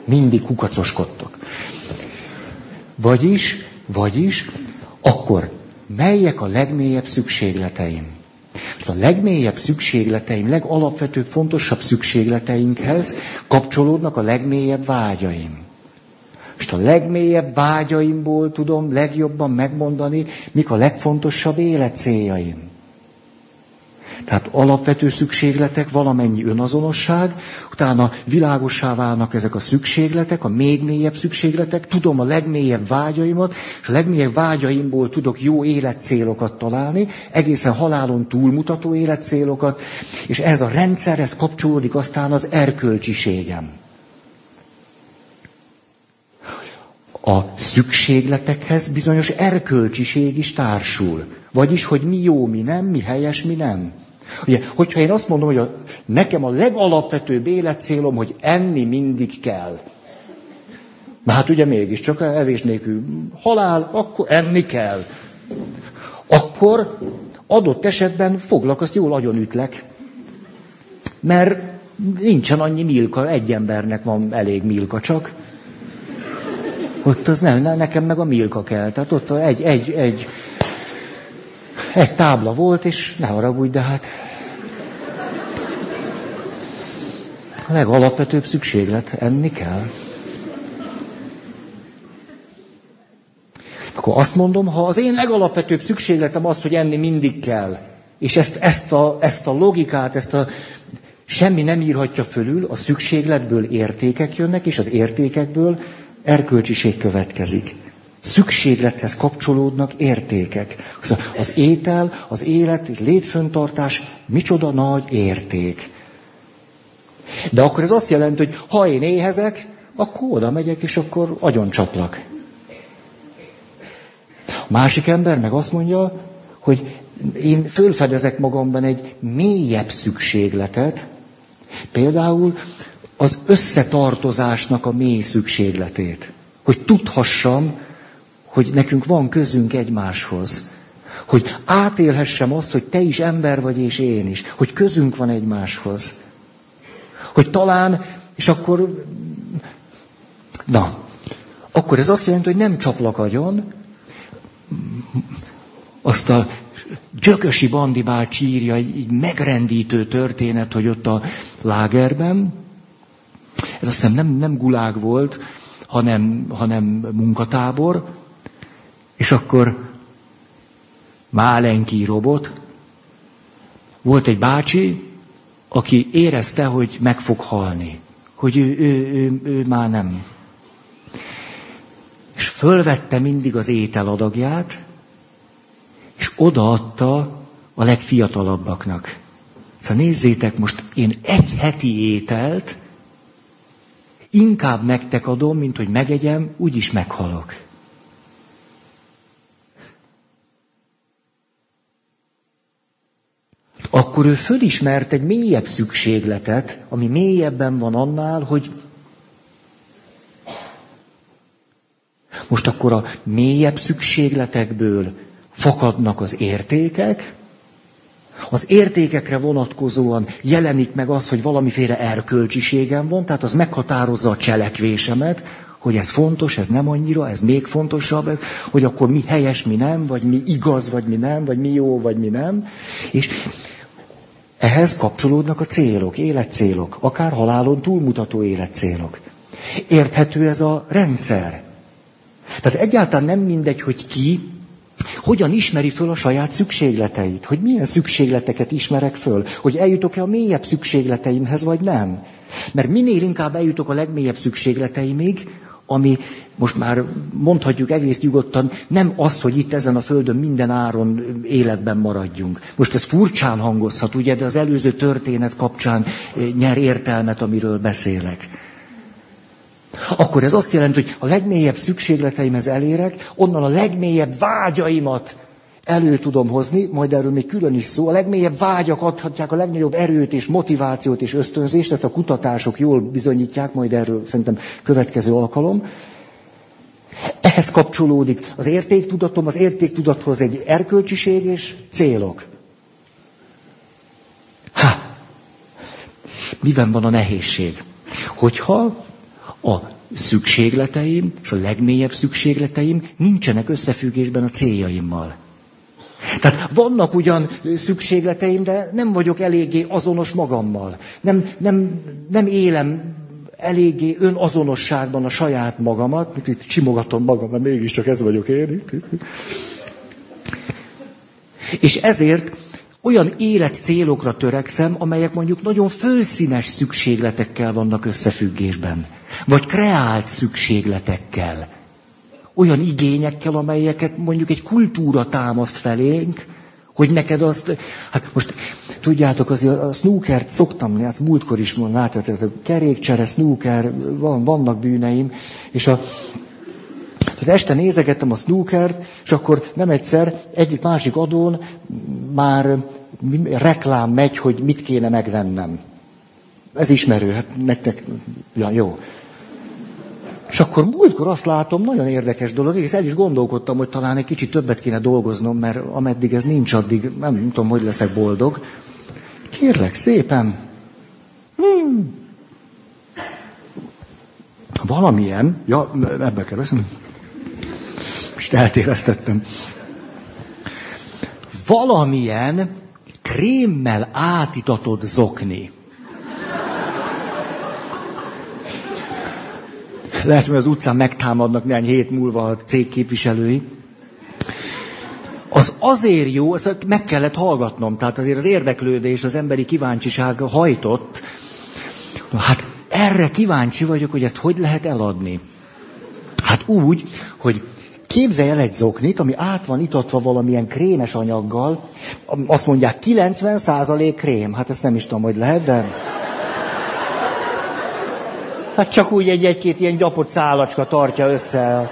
Mindig kukacoskodtok. Vagyis, vagyis, akkor melyek a legmélyebb szükségleteim? A legmélyebb szükségleteim, legalapvetőbb, fontosabb szükségleteinkhez kapcsolódnak a legmélyebb vágyaim. És a legmélyebb vágyaimból tudom legjobban megmondani, mik a legfontosabb életcéljaim. Tehát alapvető szükségletek, valamennyi önazonosság, utána világossá válnak ezek a szükségletek, a még mélyebb szükségletek, tudom a legmélyebb vágyaimat, és a legmélyebb vágyaimból tudok jó életcélokat találni, egészen halálon túlmutató életcélokat, és ez a rendszerhez kapcsolódik aztán az erkölcsiségem. A szükségletekhez bizonyos erkölcsiség is társul. Vagyis, hogy mi jó, mi nem, mi helyes, mi nem. Ugye, hogyha én azt mondom, hogy a, nekem a legalapvetőbb életcélom, hogy enni mindig kell. Mert hát ugye mégiscsak evés nélkül halál, akkor enni kell. Akkor adott esetben foglak, azt jól agyonütlek. Mert nincsen annyi milka, egy embernek van elég milka csak. Ott az nem, nekem meg a milka kell. Tehát ott egy, egy, egy egy tábla volt, és ne haragudj, de hát... A legalapvetőbb szükséglet, enni kell. Akkor azt mondom, ha az én legalapvetőbb szükségletem az, hogy enni mindig kell, és ezt, ezt, a, ezt a logikát, ezt a semmi nem írhatja fölül, a szükségletből értékek jönnek, és az értékekből erkölcsiség következik. Szükséglethez kapcsolódnak értékek. Az étel, az élet, létföntartás, micsoda nagy érték. De akkor ez azt jelenti, hogy ha én éhezek, akkor oda megyek, és akkor agyon csaplak. A másik ember meg azt mondja, hogy én fölfedezek magamban egy mélyebb szükségletet, például az összetartozásnak a mély szükségletét. Hogy tudhassam, hogy nekünk van közünk egymáshoz. Hogy átélhessem azt, hogy te is ember vagy, és én is. Hogy közünk van egymáshoz. Hogy talán, és akkor, na, akkor ez azt jelenti, hogy nem csaplak agyon, azt a Gyökösi Bandi bácsi írja egy megrendítő történet, hogy ott a lágerben, ez azt hiszem nem, nem gulág volt, hanem, hanem munkatábor, és akkor Málenki robot, volt egy bácsi, aki érezte, hogy meg fog halni, hogy ő, ő, ő, ő már nem. És fölvette mindig az ételadagját, és odaadta a legfiatalabbaknak. Szóval nézzétek, most én egy heti ételt inkább nektek adom, mint hogy megegyem, úgyis meghalok. Akkor ő fölismert egy mélyebb szükségletet, ami mélyebben van annál, hogy most akkor a mélyebb szükségletekből fakadnak az értékek, az értékekre vonatkozóan jelenik meg az, hogy valamiféle erkölcsiségem van, tehát az meghatározza a cselekvésemet, hogy ez fontos, ez nem annyira, ez még fontosabb, hogy akkor mi helyes, mi nem, vagy mi igaz, vagy mi nem, vagy mi jó, vagy mi nem. És ehhez kapcsolódnak a célok, életcélok, akár halálon túlmutató életcélok. Érthető ez a rendszer. Tehát egyáltalán nem mindegy, hogy ki hogyan ismeri föl a saját szükségleteit? Hogy milyen szükségleteket ismerek föl? Hogy eljutok-e a mélyebb szükségleteimhez, vagy nem? Mert minél inkább eljutok a legmélyebb szükségleteimig, ami most már mondhatjuk egész nyugodtan, nem az, hogy itt ezen a földön minden áron életben maradjunk. Most ez furcsán hangozhat, ugye, de az előző történet kapcsán nyer értelmet, amiről beszélek. Akkor ez azt jelenti, hogy a legmélyebb szükségleteimhez elérek, onnan a legmélyebb vágyaimat elő tudom hozni, majd erről még külön is szó. A legmélyebb vágyak adhatják a legnagyobb erőt és motivációt és ösztönzést, ezt a kutatások jól bizonyítják, majd erről szerintem következő alkalom. Ehhez kapcsolódik az értéktudatom, az értéktudathoz egy erkölcsiség és célok. Ha! Miben van a nehézség? Hogyha a szükségleteim és a legmélyebb szükségleteim nincsenek összefüggésben a céljaimmal. Tehát vannak ugyan szükségleteim, de nem vagyok eléggé azonos magammal. Nem, nem, nem élem eléggé önazonosságban a saját magamat, mint itt csimogatom magam, mert mégiscsak ez vagyok én. És ezért olyan életcélokra törekszem, amelyek mondjuk nagyon fölszínes szükségletekkel vannak összefüggésben. Vagy kreált szükségletekkel. Olyan igényekkel, amelyeket mondjuk egy kultúra támaszt felénk, hogy neked azt, hát most tudjátok, az a snookert szoktam, hát múltkor is mondom, látjátok, kerékcsere, snooker, van, vannak bűneim, és a, tehát este nézegettem a snookert, és akkor nem egyszer egyik másik adón már reklám megy, hogy mit kéne megvennem. Ez ismerő, hát nektek, ja, jó. És akkor múltkor azt látom, nagyon érdekes dolog, és el is gondolkodtam, hogy talán egy kicsit többet kéne dolgoznom, mert ameddig ez nincs, addig nem tudom, hogy leszek boldog. Kérlek, szépen. Hmm. Valamilyen, ja, ebbe kell veszem. És eltéreztettem. Valamilyen krémmel átitatott zokni. Lehet, hogy az utcán megtámadnak néhány hét múlva a cég képviselői. Az azért jó, ezt meg kellett hallgatnom, tehát azért az érdeklődés, az emberi kíváncsiság hajtott. Hát erre kíváncsi vagyok, hogy ezt hogy lehet eladni. Hát úgy, hogy képzelj el egy zoknit, ami át van itatva valamilyen krémes anyaggal, azt mondják 90% krém, hát ezt nem is tudom, hogy lehet, de... Hát csak úgy egy-egy-két ilyen gyapott szálacska tartja össze.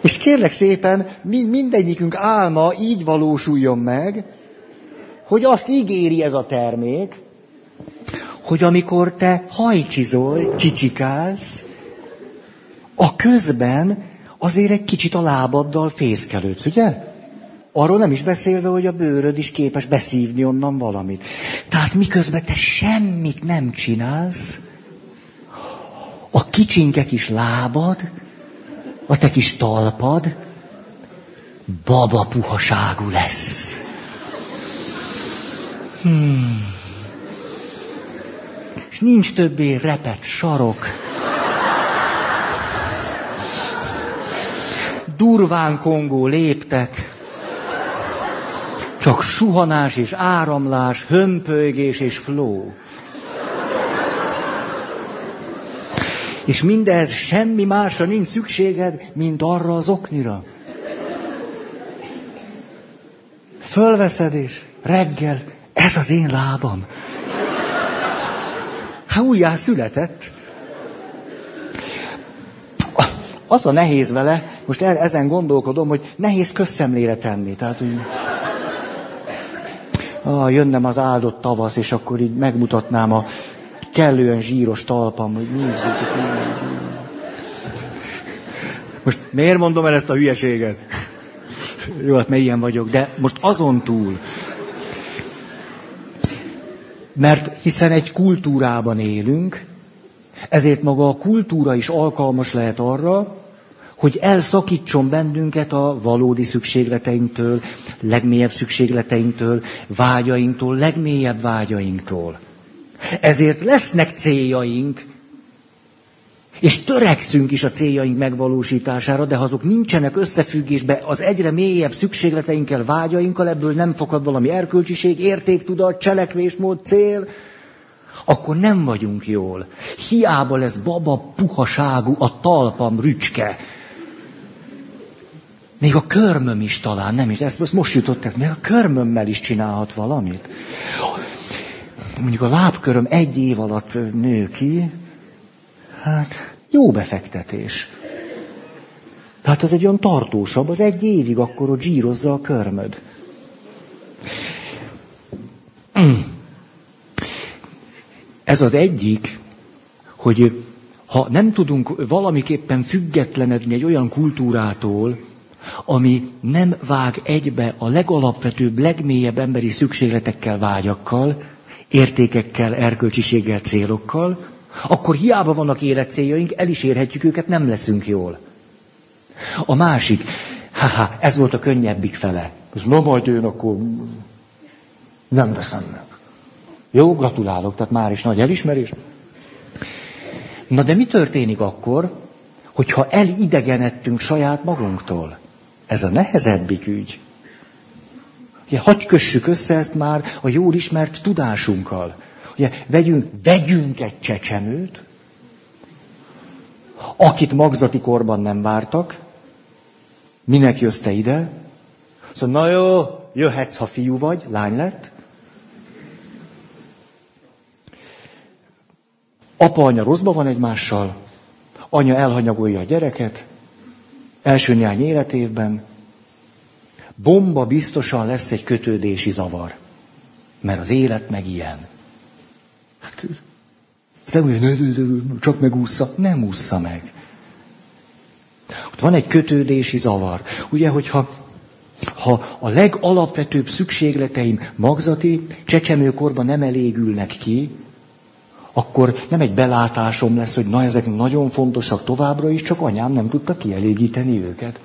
És kérlek szépen, mindegyikünk álma így valósuljon meg, hogy azt ígéri ez a termék, hogy amikor te hajcsizol, csicsikálsz, a közben azért egy kicsit a lábaddal fészkelődsz, ugye? Arról nem is beszélve, hogy a bőröd is képes beszívni onnan valamit. Tehát miközben te semmit nem csinálsz, a kicsinke kis lábad, a te kis talpad baba puhaságú lesz. Hmm. És nincs többé repet sarok. Durván kongó léptek. Csak suhanás és áramlás, hömpölygés és fló. És mindez semmi másra nincs szükséged, mint arra az oknira. Fölveszed és reggel, ez az én lábam. Hát újjá született. Az a nehéz vele, most er, ezen gondolkodom, hogy nehéz közszemlére tenni. Tehát, hogy ah, jönnem az áldott tavasz, és akkor így megmutatnám a kellően zsíros talpam, hogy nézzük. Most miért mondom el ezt a hülyeséget? Jó, hát melyen vagyok, de most azon túl, mert hiszen egy kultúrában élünk, ezért maga a kultúra is alkalmas lehet arra, hogy elszakítson bennünket a valódi szükségleteinktől, legmélyebb szükségleteinktől, vágyainktól, legmélyebb vágyainktól. Ezért lesznek céljaink, és törekszünk is a céljaink megvalósítására, de ha azok nincsenek összefüggésbe az egyre mélyebb szükségleteinkkel, vágyainkkal, ebből nem fakad valami erkölcsiség, értéktudat, cselekvésmód, cél, akkor nem vagyunk jól. Hiába lesz baba puhaságú a talpam rücske. Még a körmöm is talán, nem is, ezt most jutott, ez még a körmömmel is csinálhat valamit. Mondjuk a lábköröm egy év alatt nő ki, Hát, jó befektetés. Tehát az egy olyan tartósabb, az egy évig akkor ott zsírozza a körmöd. Ez az egyik, hogy ha nem tudunk valamiképpen függetlenedni egy olyan kultúrától, ami nem vág egybe a legalapvetőbb, legmélyebb emberi szükségletekkel, vágyakkal, értékekkel, erkölcsiséggel, célokkal, akkor hiába vannak életcéljaink, el is érhetjük őket, nem leszünk jól. A másik, haha, ez volt a könnyebbik fele. Ez na majd én akkor nem veszem meg. Jó, gratulálok, tehát már is nagy elismerés. Na de mi történik akkor, hogyha elidegenedtünk saját magunktól? Ez a nehezebbik ügy. Ugye, hagyj kössük össze ezt már a jól ismert tudásunkkal. Ugye, vegyünk, vegyünk egy csecsemőt, akit magzati korban nem vártak, minek jössz te ide? Szóval, na jó, jöhetsz, ha fiú vagy, lány lett. Apa, anya rosszba van egymással, anya elhanyagolja a gyereket, első néhány életévben, bomba biztosan lesz egy kötődési zavar, mert az élet meg ilyen. Hát, nem úgy, csak megúszza. Nem úszza meg. Ott van egy kötődési zavar. Ugye, hogyha ha a legalapvetőbb szükségleteim magzati csecsemőkorban nem elégülnek ki, akkor nem egy belátásom lesz, hogy na ezek nagyon fontosak továbbra is, csak anyám nem tudta kielégíteni őket.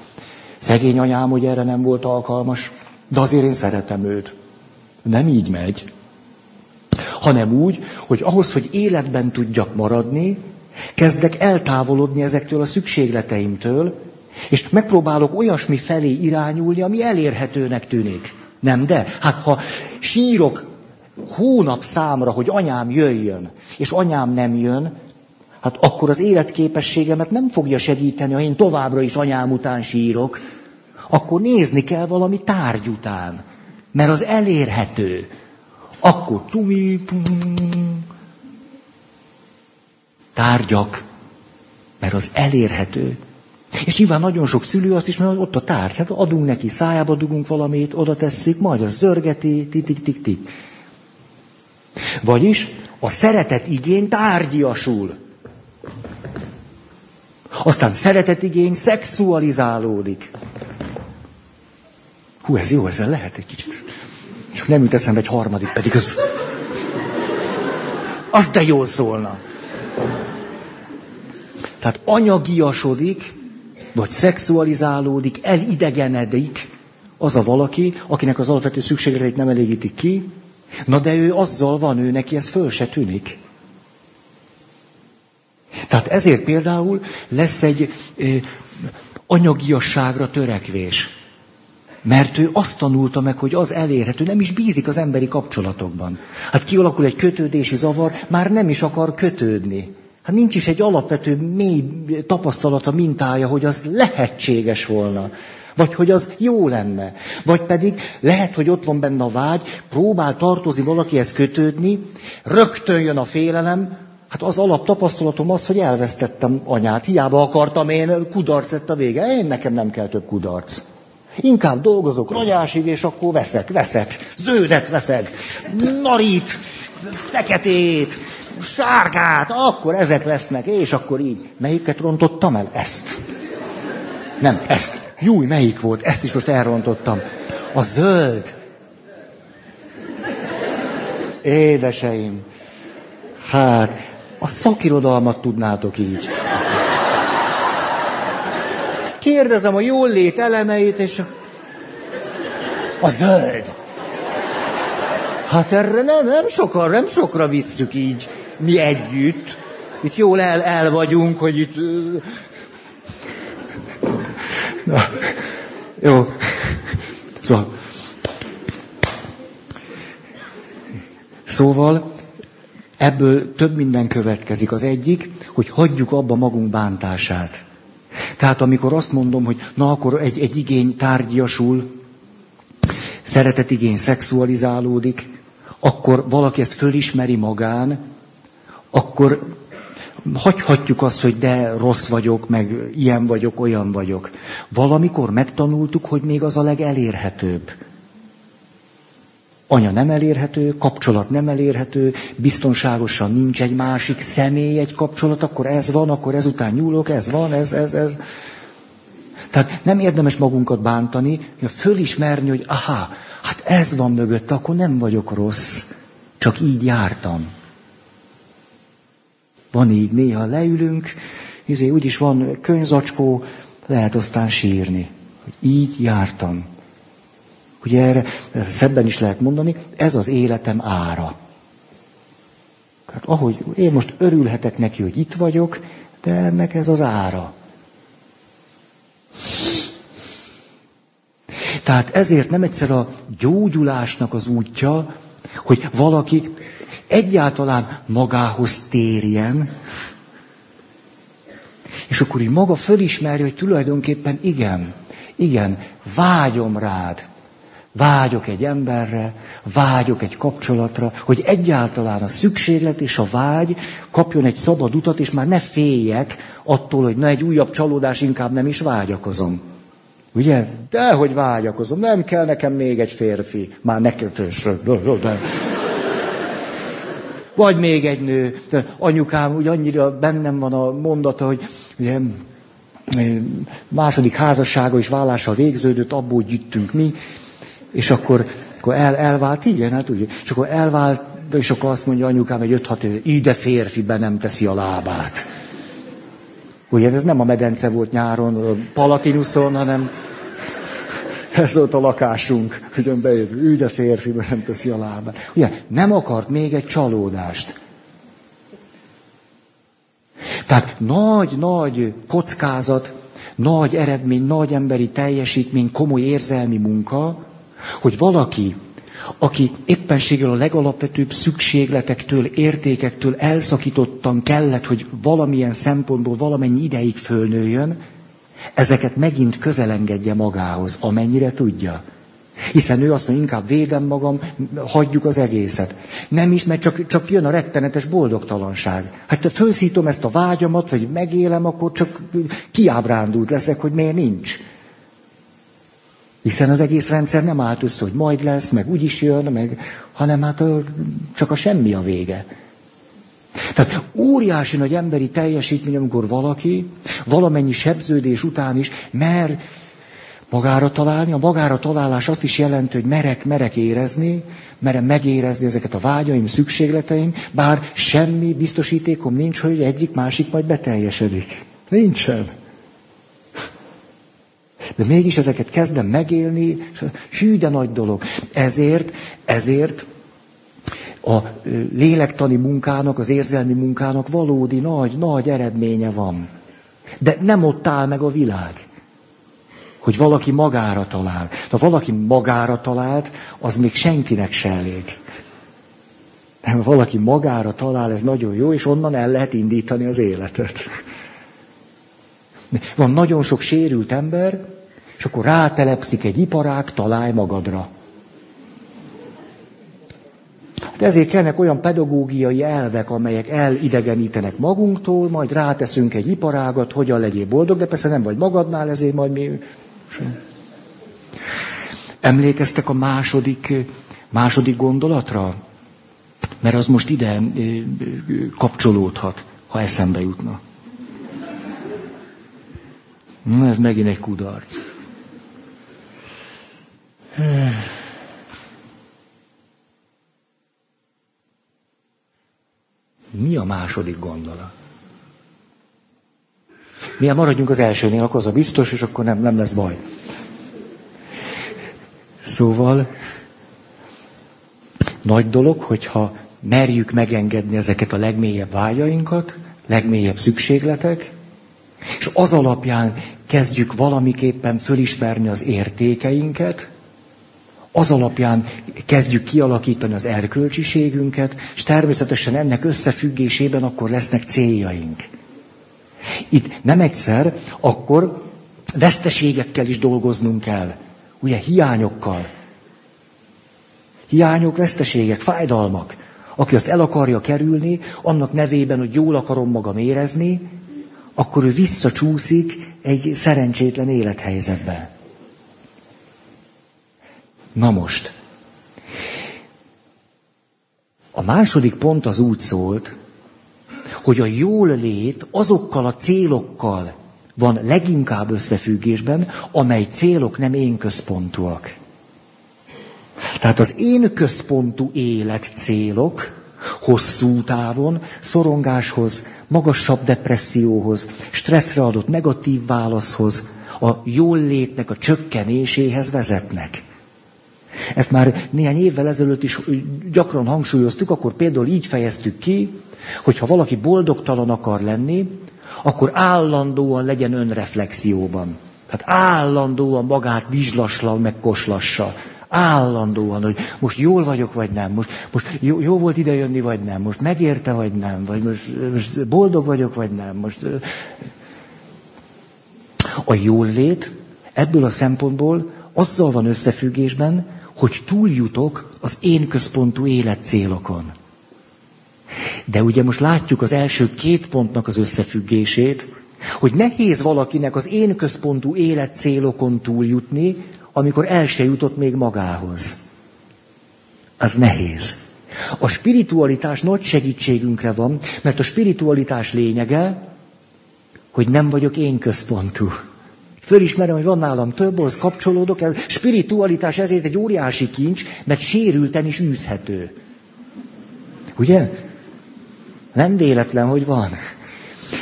Szegény anyám, hogy erre nem volt alkalmas, de azért én szeretem őt. Nem így megy hanem úgy, hogy ahhoz, hogy életben tudjak maradni, Kezdek eltávolodni ezektől a szükségleteimtől, és megpróbálok olyasmi felé irányulni, ami elérhetőnek tűnik. Nem, de? Hát ha sírok hónap számra, hogy anyám jöjjön, és anyám nem jön, hát akkor az életképességemet nem fogja segíteni, ha én továbbra is anyám után sírok. Akkor nézni kell valami tárgy után, mert az elérhető. Akkor cumi, tárgyak, mert az elérhető. És nyilván nagyon sok szülő azt is mondja, ott a tárgy, hát adunk neki, szájába dugunk valamit, oda tesszük, majd az zörgeti, tik-tik-tik. Vagyis a szeretet igény tárgyiasul. Aztán szeretet igény szexualizálódik. Hú, ez jó, ezzel lehet egy kicsit. Csak nem jut eszembe egy harmadik, pedig az... Az de jól szólna. Tehát anyagiasodik, vagy szexualizálódik, elidegenedik az a valaki, akinek az alapvető szükségleteit nem elégítik ki, na de ő azzal van, ő neki ez föl se tűnik. Tehát ezért például lesz egy ö, anyagiasságra törekvés. Mert ő azt tanulta meg, hogy az elérhető, nem is bízik az emberi kapcsolatokban. Hát kialakul egy kötődési zavar, már nem is akar kötődni. Hát nincs is egy alapvető mély tapasztalata, mintája, hogy az lehetséges volna. Vagy hogy az jó lenne. Vagy pedig lehet, hogy ott van benne a vágy, próbál tartozni valakihez kötődni, rögtön jön a félelem, Hát az alap tapasztalatom az, hogy elvesztettem anyát. Hiába akartam én, kudarc lett a vége. Én nekem nem kell több kudarc. Inkább dolgozok ragyásig, és akkor veszek, veszek. Zöldet veszek, narít, feketét, sárgát, akkor ezek lesznek, és akkor így. Melyiket rontottam el? Ezt. Nem, ezt. Júj, melyik volt? Ezt is most elrontottam. A zöld. Édeseim. Hát, a szakirodalmat tudnátok így. Kérdezem a jól lét elemeit, és a, a zöld. Hát erre nem, nem sokra, nem sokra visszük így mi együtt. Itt jól el, el vagyunk, hogy itt... Na, jó. Szóval... Szóval ebből több minden következik. Az egyik, hogy hagyjuk abba magunk bántását. Tehát amikor azt mondom, hogy na akkor egy, egy igény tárgyasul, szeretetigény szexualizálódik, akkor valaki ezt fölismeri magán, akkor hagyhatjuk azt, hogy de rossz vagyok, meg ilyen vagyok, olyan vagyok. Valamikor megtanultuk, hogy még az a legelérhetőbb. Anya nem elérhető, kapcsolat nem elérhető, biztonságosan nincs egy másik személy, egy kapcsolat, akkor ez van, akkor ezután nyúlok, ez van, ez, ez, ez. Tehát nem érdemes magunkat bántani, fölismerni, hogy aha, hát ez van mögött, akkor nem vagyok rossz, csak így jártam. Van így, néha leülünk, izé, úgyis van könyvzacskó, lehet aztán sírni, hogy így jártam. Ugye erre szebben is lehet mondani, ez az életem ára. Hát ahogy én most örülhetek neki, hogy itt vagyok, de ennek ez az ára. Tehát ezért nem egyszer a gyógyulásnak az útja, hogy valaki egyáltalán magához térjen, és akkor így maga fölismeri, hogy tulajdonképpen igen, igen, vágyom rád, vágyok egy emberre, vágyok egy kapcsolatra, hogy egyáltalán a szükséglet és a vágy kapjon egy szabad utat, és már ne féljek attól, hogy na egy újabb csalódás, inkább nem is vágyakozom. Ugye? Dehogy vágyakozom, nem kell nekem még egy férfi. Már nekem... Vagy még egy nő. Anyukám úgy annyira bennem van a mondata, hogy ugye, második házassága és vállással végződött, abból gyűjtünk mi, és akkor, akkor el, elvált, igen, hát úgy, és akkor elvált, és akkor azt mondja anyukám egy 5-6 éve, ide férfi be nem teszi a lábát. Ugye ez nem a medence volt nyáron, a Palatinuson, hanem ez volt a lakásunk, hogy bejött, ő de férfi, mert nem teszi a lábát. Ugye, nem akart még egy csalódást. Tehát nagy-nagy kockázat, nagy eredmény, nagy emberi teljesítmény, komoly érzelmi munka, hogy valaki, aki éppenséggel a legalapvetőbb szükségletektől, értékektől elszakítottan kellett, hogy valamilyen szempontból valamennyi ideig fölnőjön, ezeket megint közelengedje magához, amennyire tudja. Hiszen ő azt mondja, inkább védem magam, hagyjuk az egészet. Nem is, mert csak, csak jön a rettenetes boldogtalanság. Hát ha felszítom ezt a vágyamat, vagy megélem, akkor csak kiábrándult leszek, hogy miért nincs. Hiszen az egész rendszer nem állt össze, hogy majd lesz, meg úgy is jön, meg, hanem hát csak a semmi a vége. Tehát óriási nagy emberi teljesítmény, amikor valaki valamennyi sebződés után is mer magára találni. A magára találás azt is jelenti, hogy merek, merek érezni, merem megérezni ezeket a vágyaim, szükségleteim, bár semmi biztosítékom nincs, hogy egyik másik majd beteljesedik. Nincsen. De mégis ezeket kezdem megélni, hű, de nagy dolog. Ezért, ezért a lélektani munkának, az érzelmi munkának valódi nagy, nagy eredménye van. De nem ott áll meg a világ. Hogy valaki magára talál. Ha valaki magára talált, az még senkinek se elég. Ha valaki magára talál, ez nagyon jó, és onnan el lehet indítani az életet. Van nagyon sok sérült ember, és akkor rátelepszik egy iparág, találj magadra. Hát ezért kellnek olyan pedagógiai elvek, amelyek elidegenítenek magunktól, majd ráteszünk egy iparágat, hogyan legyél boldog, de persze nem vagy magadnál, ezért majd mi... Emlékeztek a második, második gondolatra? Mert az most ide kapcsolódhat, ha eszembe jutna. Na, ez megint egy kudarc. Mi a második gondolat? Milyen maradjunk az elsőnél, akkor az a biztos, és akkor nem, nem lesz baj. Szóval nagy dolog, hogyha merjük megengedni ezeket a legmélyebb vágyainkat, legmélyebb szükségletek, és az alapján kezdjük valamiképpen fölismerni az értékeinket, az alapján kezdjük kialakítani az erkölcsiségünket, és természetesen ennek összefüggésében akkor lesznek céljaink. Itt nem egyszer, akkor veszteségekkel is dolgoznunk kell. Ugye hiányokkal. Hiányok, veszteségek, fájdalmak. Aki azt el akarja kerülni, annak nevében, hogy jól akarom magam érezni, akkor ő visszacsúszik egy szerencsétlen élethelyzetbe. Na most, a második pont az úgy szólt, hogy a jól lét azokkal a célokkal van leginkább összefüggésben, amely célok nem én központúak. Tehát az én központú élet célok hosszú távon szorongáshoz, magasabb depresszióhoz, stresszre adott negatív válaszhoz, a jól létnek a csökkenéséhez vezetnek. Ezt már néhány évvel ezelőtt is gyakran hangsúlyoztuk, akkor például így fejeztük ki, hogy ha valaki boldogtalan akar lenni, akkor állandóan legyen önreflexióban. Tehát állandóan magát vizslaslan, meg koslassa. Állandóan, hogy most jól vagyok, vagy nem, most, most jó, jó volt idejönni, vagy nem, most megérte, vagy nem, vagy most, most boldog vagyok, vagy nem. Most... A jól lét ebből a szempontból azzal van összefüggésben, hogy túljutok az én központú életcélokon. De ugye most látjuk az első két pontnak az összefüggését, hogy nehéz valakinek az én központú életcélokon túljutni, amikor el se jutott még magához. Az nehéz. A spiritualitás nagy segítségünkre van, mert a spiritualitás lényege, hogy nem vagyok én központú. Fölismerem, hogy van nálam több, ahhoz kapcsolódok. Ez spiritualitás ezért egy óriási kincs, mert sérülten is űzhető. Ugye? Nem véletlen, hogy van.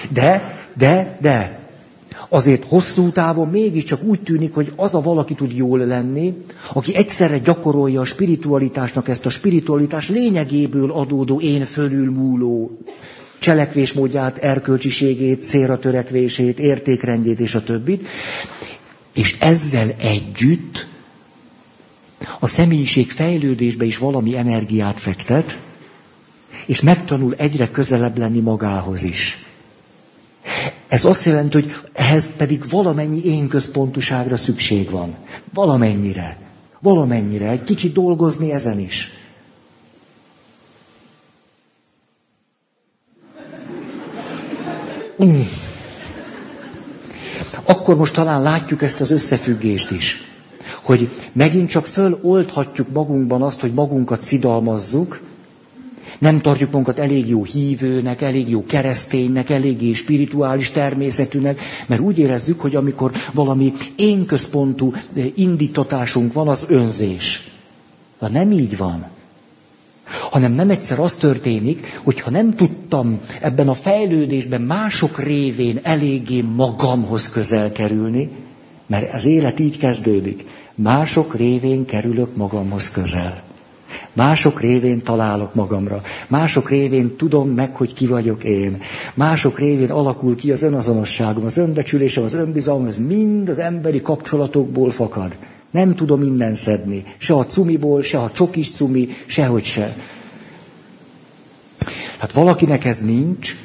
De, de, de, azért hosszú távon mégiscsak úgy tűnik, hogy az a valaki tud jól lenni, aki egyszerre gyakorolja a spiritualitásnak ezt a spiritualitás lényegéből adódó én fölülmúló cselekvésmódját, erkölcsiségét, célra törekvését, értékrendjét és a többit. És ezzel együtt a személyiség fejlődésbe is valami energiát fektet, és megtanul egyre közelebb lenni magához is. Ez azt jelenti, hogy ehhez pedig valamennyi én központuságra szükség van. Valamennyire. Valamennyire. Egy kicsit dolgozni ezen is. Akkor most talán látjuk ezt az összefüggést is, hogy megint csak föloldhatjuk magunkban azt, hogy magunkat szidalmazzuk, nem tartjuk magunkat elég jó hívőnek, elég jó kereszténynek, eléggé spirituális természetűnek, mert úgy érezzük, hogy amikor valami én központú eh, indítatásunk van, az önzés. De nem így van. Hanem nem egyszer az történik, hogyha nem tudtam ebben a fejlődésben mások révén eléggé magamhoz közel kerülni, mert az élet így kezdődik. Mások révén kerülök magamhoz közel. Mások révén találok magamra. Mások révén tudom meg, hogy ki vagyok én. Mások révén alakul ki az önazonosságom, az önbecsülésem, az önbizalom, ez mind az emberi kapcsolatokból fakad. Nem tudom innen szedni. Se a cumiból, se a csokis cumi, sehogy se. Hát valakinek ez nincs,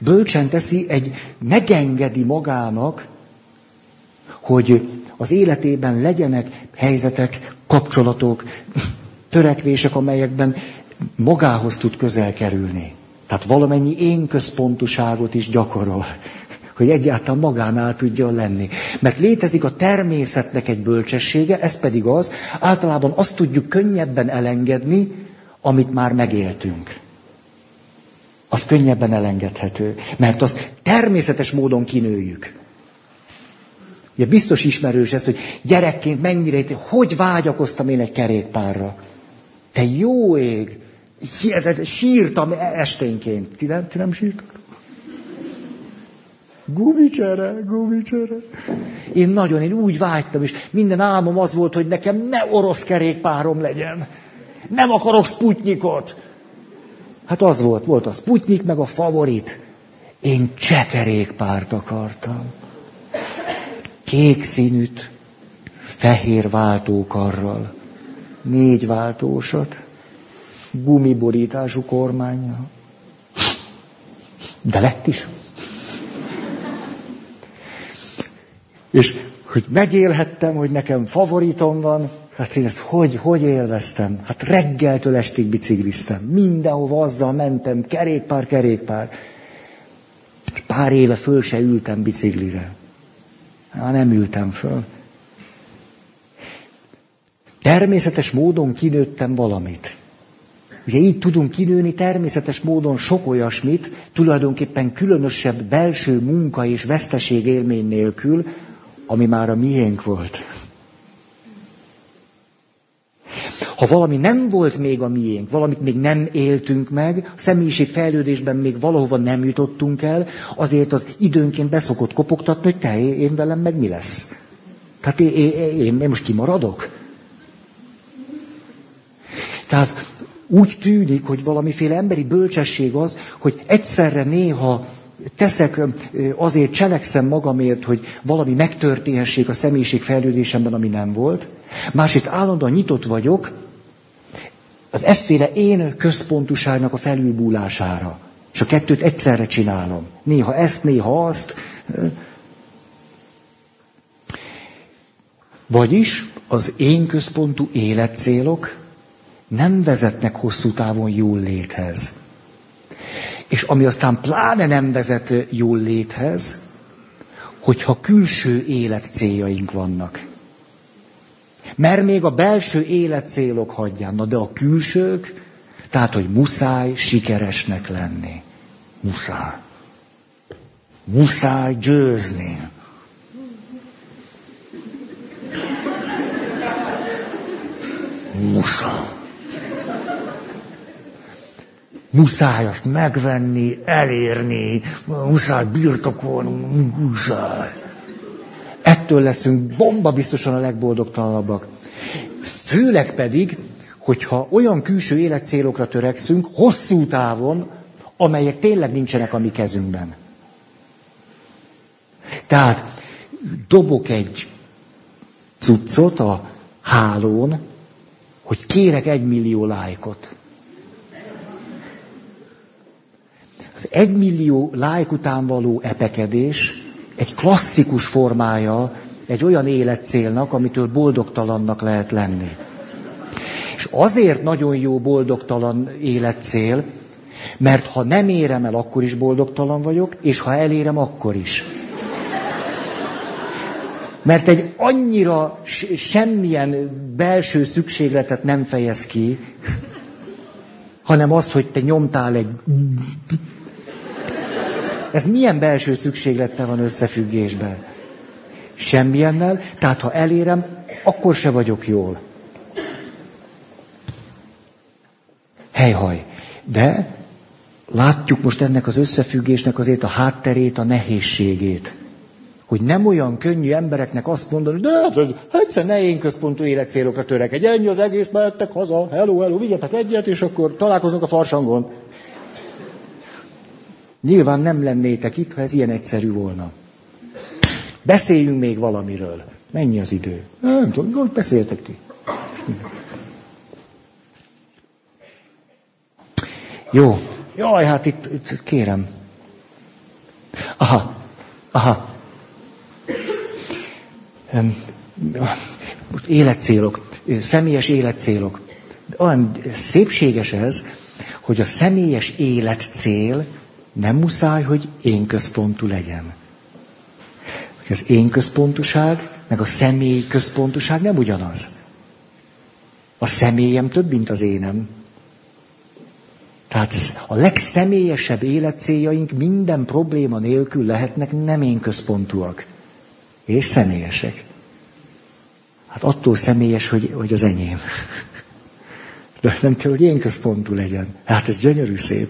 bölcsen teszi, egy megengedi magának, hogy az életében legyenek helyzetek, kapcsolatok, törekvések, amelyekben magához tud közel kerülni. Tehát valamennyi én központuságot is gyakorol, hogy egyáltalán magánál tudjon lenni. Mert létezik a természetnek egy bölcsessége, ez pedig az, általában azt tudjuk könnyebben elengedni, amit már megéltünk. Az könnyebben elengedhető, mert azt természetes módon kinőjük. Ugye biztos ismerős ez, hogy gyerekként mennyire, hogy vágyakoztam én egy kerékpárra. Te jó ég! Sírtam esténként. Ti nem, ti nem sírtak? Gumicsere, gumicsere. Én nagyon, én úgy vágytam, és minden álmom az volt, hogy nekem ne orosz kerékpárom legyen. Nem akarok sputnikot. Hát az volt, volt a sputnik, meg a favorit. Én kerékpárt akartam. Kék színűt, fehér váltókarral négy váltósat, gumiborítású kormánya. De lett is. És hogy megélhettem, hogy nekem favoritom van, hát én ezt hogy, hogy élveztem? Hát reggeltől estig bicikliztem. Mindenhova azzal mentem, kerékpár, kerékpár. Pár éve föl se ültem biciklire. Hát nem ültem föl. Természetes módon kinőttem valamit. Ugye így tudunk kinőni természetes módon sok olyasmit, tulajdonképpen különösebb belső munka és veszteség élmény nélkül, ami már a miénk volt. Ha valami nem volt még a miénk, valamit még nem éltünk meg, a személyiség fejlődésben még valahova nem jutottunk el, azért az időnként beszokott kopogtatni, hogy te, én velem meg mi lesz. Tehát én, én, én most kimaradok? Tehát úgy tűnik, hogy valamiféle emberi bölcsesség az, hogy egyszerre néha teszek, azért cselekszem magamért, hogy valami megtörténhessék a személyiség fejlődésemben, ami nem volt. Másrészt állandóan nyitott vagyok az efféle én központuságnak a felülbúlására. És a kettőt egyszerre csinálom. Néha ezt, néha azt. Vagyis az én központú életcélok nem vezetnek hosszú távon jól léthez. És ami aztán pláne nem vezet jól léthez, hogyha külső élet céljaink vannak. Mert még a belső életcélok hagyján, na de a külsők, tehát, hogy muszáj sikeresnek lenni. Muszáj. Muszáj győzni. Muszáj. Muszáj azt megvenni, elérni, muszáj birtokolni, muszáj. Ettől leszünk bomba biztosan a legboldogtalanabbak. Főleg pedig, hogyha olyan külső életcélokra törekszünk, hosszú távon, amelyek tényleg nincsenek a mi kezünkben. Tehát dobok egy cuccot a hálón, hogy kérek egy millió lájkot. Az egymillió lájk után való epekedés egy klasszikus formája egy olyan életcélnak, amitől boldogtalannak lehet lenni. És azért nagyon jó boldogtalan életcél, mert ha nem érem el, akkor is boldogtalan vagyok, és ha elérem, akkor is. Mert egy annyira semmilyen belső szükségletet nem fejez ki, hanem azt, hogy te nyomtál egy... Ez milyen belső szükséglettel van összefüggésben? Semmilyennel, tehát ha elérem, akkor se vagyok jól. Helyhaj. De látjuk most ennek az összefüggésnek azért a hátterét, a nehézségét hogy nem olyan könnyű embereknek azt mondani, de hát, egyszer ne én központú életcélokra törekedj, ennyi az egész, mehettek haza, hello, hello, vigyetek egyet, és akkor találkozunk a farsangon. Nyilván nem lennétek itt, ha ez ilyen egyszerű volna. Beszéljünk még valamiről. Mennyi az idő? Nem tudom, hogy beszéltek ti. Jó. Jaj, hát itt, itt kérem. Aha, aha életcélok, személyes életcélok. Olyan szépséges ez, hogy a személyes életcél nem muszáj, hogy én központú legyen. Az én központuság, meg a személy központuság nem ugyanaz. A személyem több, mint az énem. Tehát a legszemélyesebb életcéljaink minden probléma nélkül lehetnek nem én központúak és személyesek. Hát attól személyes, hogy, hogy az enyém. De nem kell, hogy én központú legyen. Hát ez gyönyörű szép.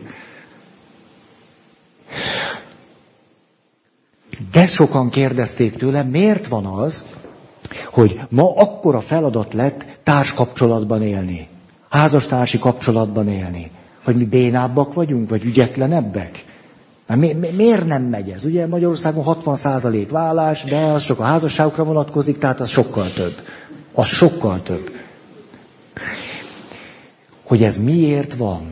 De sokan kérdezték tőlem, miért van az, hogy ma akkora feladat lett társkapcsolatban élni, házastársi kapcsolatban élni, hogy mi bénábbak vagyunk, vagy ügyetlenebbek. Mi, mi, miért nem megy ez? Ugye Magyarországon 60% vállás, de az csak a házasságokra vonatkozik, tehát az sokkal több. Az sokkal több. Hogy ez miért van?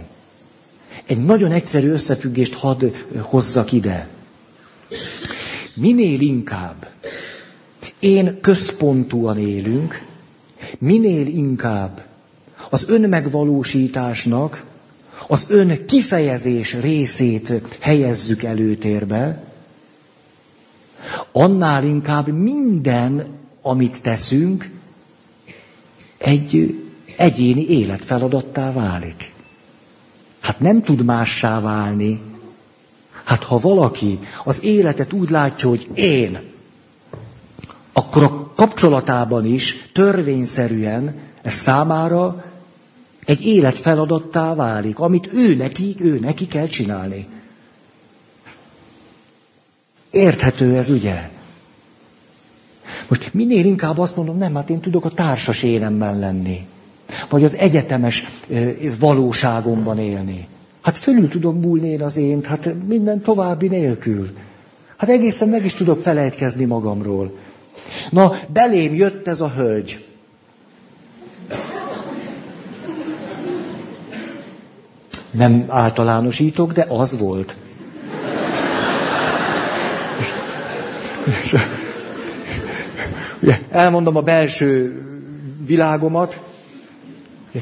Egy nagyon egyszerű összefüggést hadd hozzak ide. Minél inkább én központúan élünk, minél inkább az önmegvalósításnak az ön kifejezés részét helyezzük előtérbe, annál inkább minden, amit teszünk, egy egyéni életfeladattá válik. Hát nem tud mássá válni. Hát ha valaki az életet úgy látja, hogy én, akkor a kapcsolatában is törvényszerűen ez számára egy életfeladattá válik, amit ő neki, ő neki kell csinálni. Érthető ez, ugye? Most minél inkább azt mondom, nem, hát én tudok a társas énemben lenni. Vagy az egyetemes valóságomban élni. Hát fölül tudom múlni én az ént, hát minden további nélkül. Hát egészen meg is tudok felejtkezni magamról. Na, belém jött ez a hölgy. Nem általánosítok, de az volt. Elmondom a belső világomat.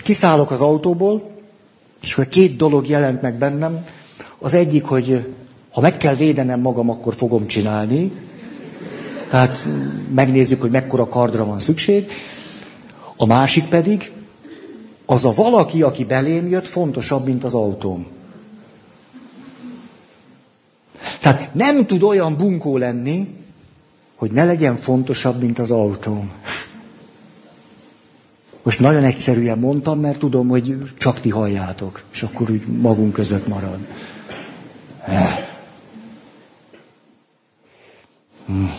Kiszállok az autóból, és akkor két dolog jelent meg bennem. Az egyik, hogy ha meg kell védenem magam, akkor fogom csinálni. Tehát megnézzük, hogy mekkora kardra van szükség. A másik pedig, az a valaki, aki belém jött, fontosabb, mint az autóm. Tehát nem tud olyan bunkó lenni, hogy ne legyen fontosabb, mint az autóm. Most nagyon egyszerűen mondtam, mert tudom, hogy csak ti halljátok, és akkor úgy magunk között marad. Hmm.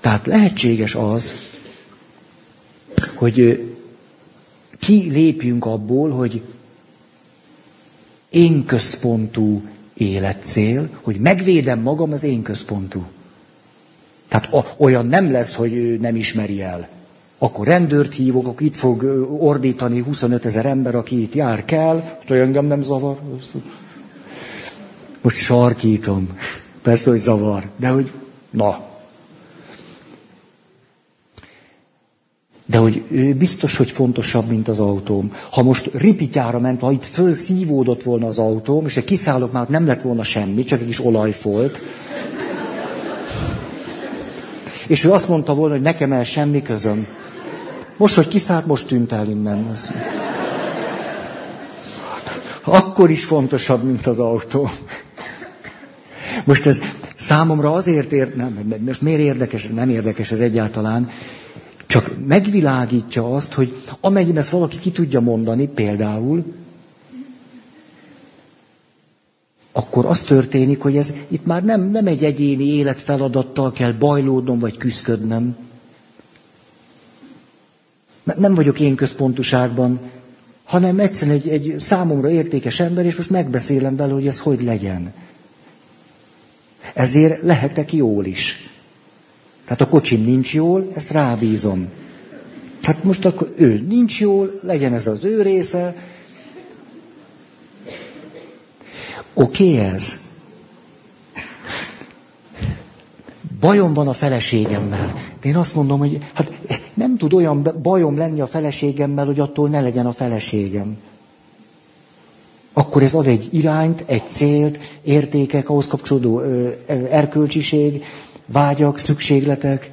Tehát lehetséges az, hogy ki lépjünk abból, hogy én központú életcél, hogy megvédem magam az én központú. Tehát olyan nem lesz, hogy nem ismeri el. Akkor rendőrt hívok, akkor itt fog ordítani 25 ezer ember, aki itt jár kell, hogy engem nem zavar. Most sarkítom. Persze, hogy zavar, de hogy na. De hogy ő biztos, hogy fontosabb, mint az autóm. Ha most ripityára ment, ha itt fölszívódott volna az autóm, és egy kiszállok már nem lett volna semmi, csak egy kis olajfolt, és ő azt mondta volna, hogy nekem el semmi közöm. Most, hogy kiszállt, most tűnt el innen. Akkor is fontosabb, mint az autó. Most ez számomra azért ért, nem, most miért érdekes, nem érdekes ez egyáltalán, csak megvilágítja azt, hogy amennyiben ezt valaki ki tudja mondani, például, akkor az történik, hogy ez itt már nem, nem egy egyéni életfeladattal kell bajlódnom vagy küzdködnem. Nem vagyok én központuságban, hanem egyszerűen egy, egy számomra értékes ember, és most megbeszélem vele, hogy ez hogy legyen. Ezért lehetek jól is. Tehát a kocsim nincs jól, ezt rábízom. Hát most akkor ő nincs jól, legyen ez az ő része, Oké okay ez? Bajom van a feleségemmel. De én azt mondom, hogy hát nem tud olyan bajom lenni a feleségemmel, hogy attól ne legyen a feleségem. Akkor ez ad egy irányt, egy célt, értékek, ahhoz kapcsolódó erkölcsiség, vágyak, szükségletek.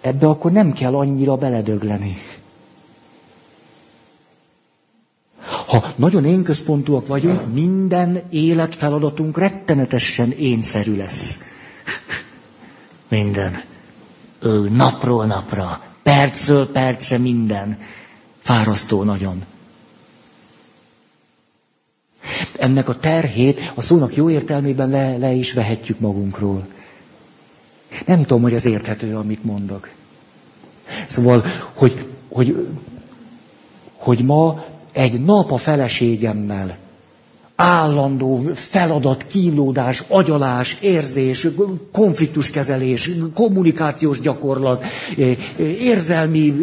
Ebbe akkor nem kell annyira beledögleni. Ha nagyon én központúak vagyunk, minden életfeladatunk rettenetesen énszerű lesz. Minden. Ő, napról napra, percről percre minden. Fárasztó nagyon. Ennek a terhét a szónak jó értelmében le, le is vehetjük magunkról. Nem tudom, hogy ez érthető, amit mondok. Szóval, hogy, hogy, hogy ma egy nap a feleségemmel. Állandó feladat, kínlódás, agyalás, érzés, konfliktuskezelés, kommunikációs gyakorlat, érzelmi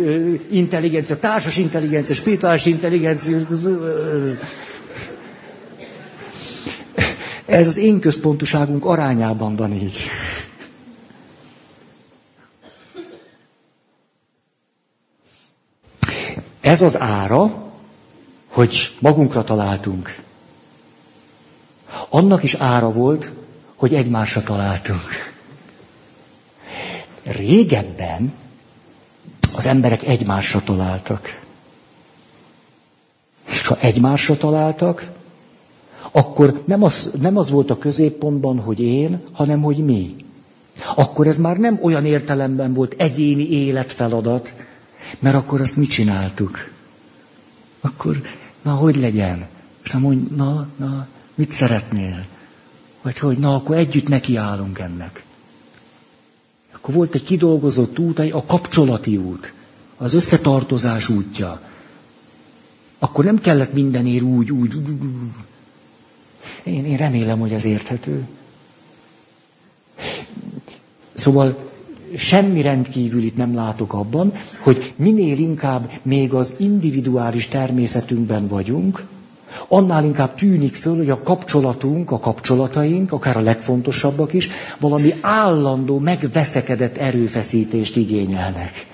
intelligencia, társas intelligencia, spirituális intelligencia. Ez az én központuságunk arányában van így. Ez az ára, hogy magunkra találtunk. Annak is ára volt, hogy egymásra találtunk. Régebben az emberek egymásra találtak. És ha egymásra találtak, akkor nem az, nem az volt a középpontban, hogy én, hanem hogy mi. Akkor ez már nem olyan értelemben volt egyéni életfeladat, mert akkor azt mi csináltuk? Akkor na, hogy legyen? És mondj, na, na, mit szeretnél? Vagy hogy, na, akkor együtt nekiállunk ennek. Akkor volt egy kidolgozott út, a kapcsolati út, az összetartozás útja. Akkor nem kellett mindenért úgy, úgy, úgy, úgy. Én, én remélem, hogy ez érthető. Szóval semmi rendkívülit nem látok abban, hogy minél inkább még az individuális természetünkben vagyunk, annál inkább tűnik föl, hogy a kapcsolatunk, a kapcsolataink, akár a legfontosabbak is, valami állandó, megveszekedett erőfeszítést igényelnek.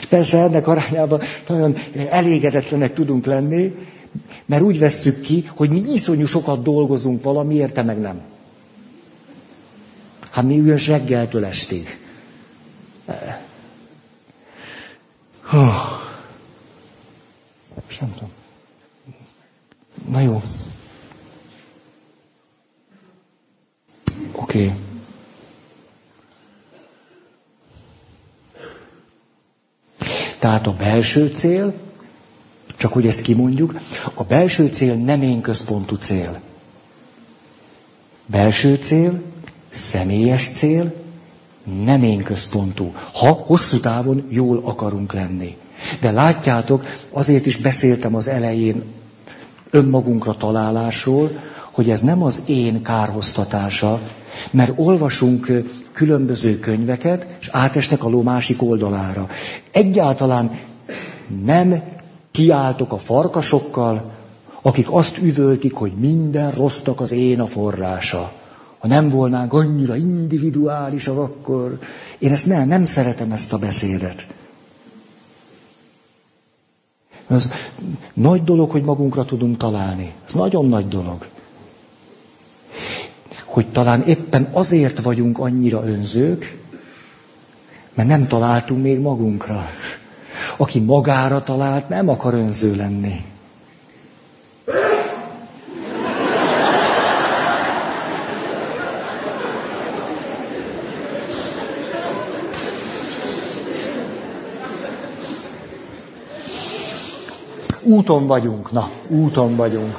És persze ennek arányában nagyon elégedetlenek tudunk lenni, mert úgy vesszük ki, hogy mi iszonyú sokat dolgozunk valamiért, te meg nem. Hát mi üljön reggeltől estig. Oh. nem tudom. Na jó. Oké. Okay. Tehát a belső cél, csak hogy ezt kimondjuk, a belső cél nem én központú cél. Belső cél, személyes cél, nem én központú, ha hosszú távon jól akarunk lenni. De látjátok, azért is beszéltem az elején önmagunkra találásról, hogy ez nem az én kárhoztatása, mert olvasunk különböző könyveket, és átesnek a ló másik oldalára. Egyáltalán nem kiáltok a farkasokkal, akik azt üvöltik, hogy minden rossznak az én a forrása. Ha nem volnánk annyira individuálisak, akkor én ezt nem, nem szeretem ezt a beszédet. Ez nagy dolog, hogy magunkra tudunk találni. Ez nagyon nagy dolog. Hogy talán éppen azért vagyunk annyira önzők, mert nem találtunk még magunkra. Aki magára talált, nem akar önző lenni. Úton vagyunk, na, úton vagyunk.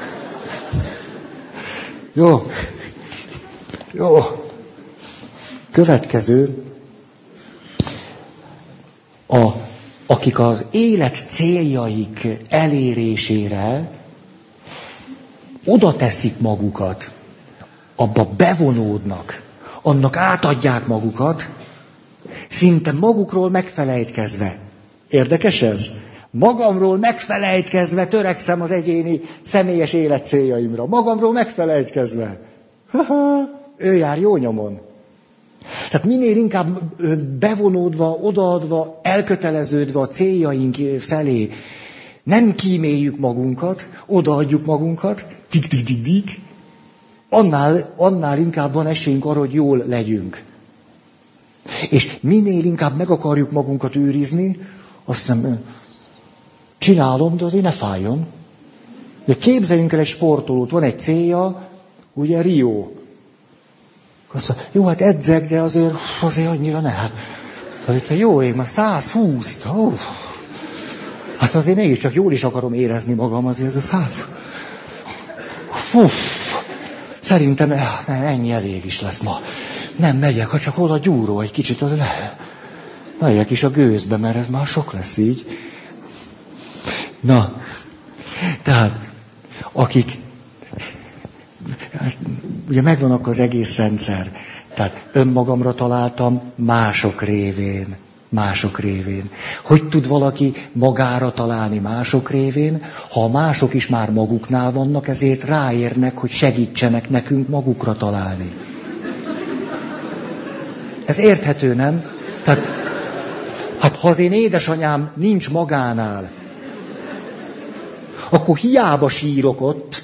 Jó. Jó. Következő. A, akik az élet céljaik elérésére oda teszik magukat, abba bevonódnak, annak átadják magukat, szinte magukról megfelejtkezve. Érdekes ez? Magamról megfelejtkezve törekszem az egyéni személyes élet céljaimra. Magamról megfelejtkezve. ő jár jó nyomon. Tehát minél inkább bevonódva, odaadva, elköteleződve a céljaink felé, nem kíméljük magunkat, odaadjuk magunkat, tik tik tik tik annál, annál inkább van esélyünk arra, hogy jól legyünk. És minél inkább meg akarjuk magunkat őrizni, azt hiszem, Csinálom, de azért ne fájjon. De képzeljünk el egy sportolót, van egy célja, ugye Rio. Azt mondja, jó, hát edzek, de azért, azért annyira ne. Hát, a jó ég, már 120. Ó. Hát azért mégiscsak jól is akarom érezni magam, azért ez a 100. Hú. Szerintem eh, nem, ennyi elég is lesz ma. Nem megyek, ha csak hol a gyúró egy kicsit, az le. Megyek is a gőzbe, mert ez már sok lesz így. Na, tehát, akik, ugye megvan akkor az egész rendszer. Tehát önmagamra találtam mások révén. Mások révén. Hogy tud valaki magára találni mások révén, ha a mások is már maguknál vannak, ezért ráérnek, hogy segítsenek nekünk magukra találni. Ez érthető, nem? Tehát, hát ha az én édesanyám nincs magánál, akkor hiába sírok ott,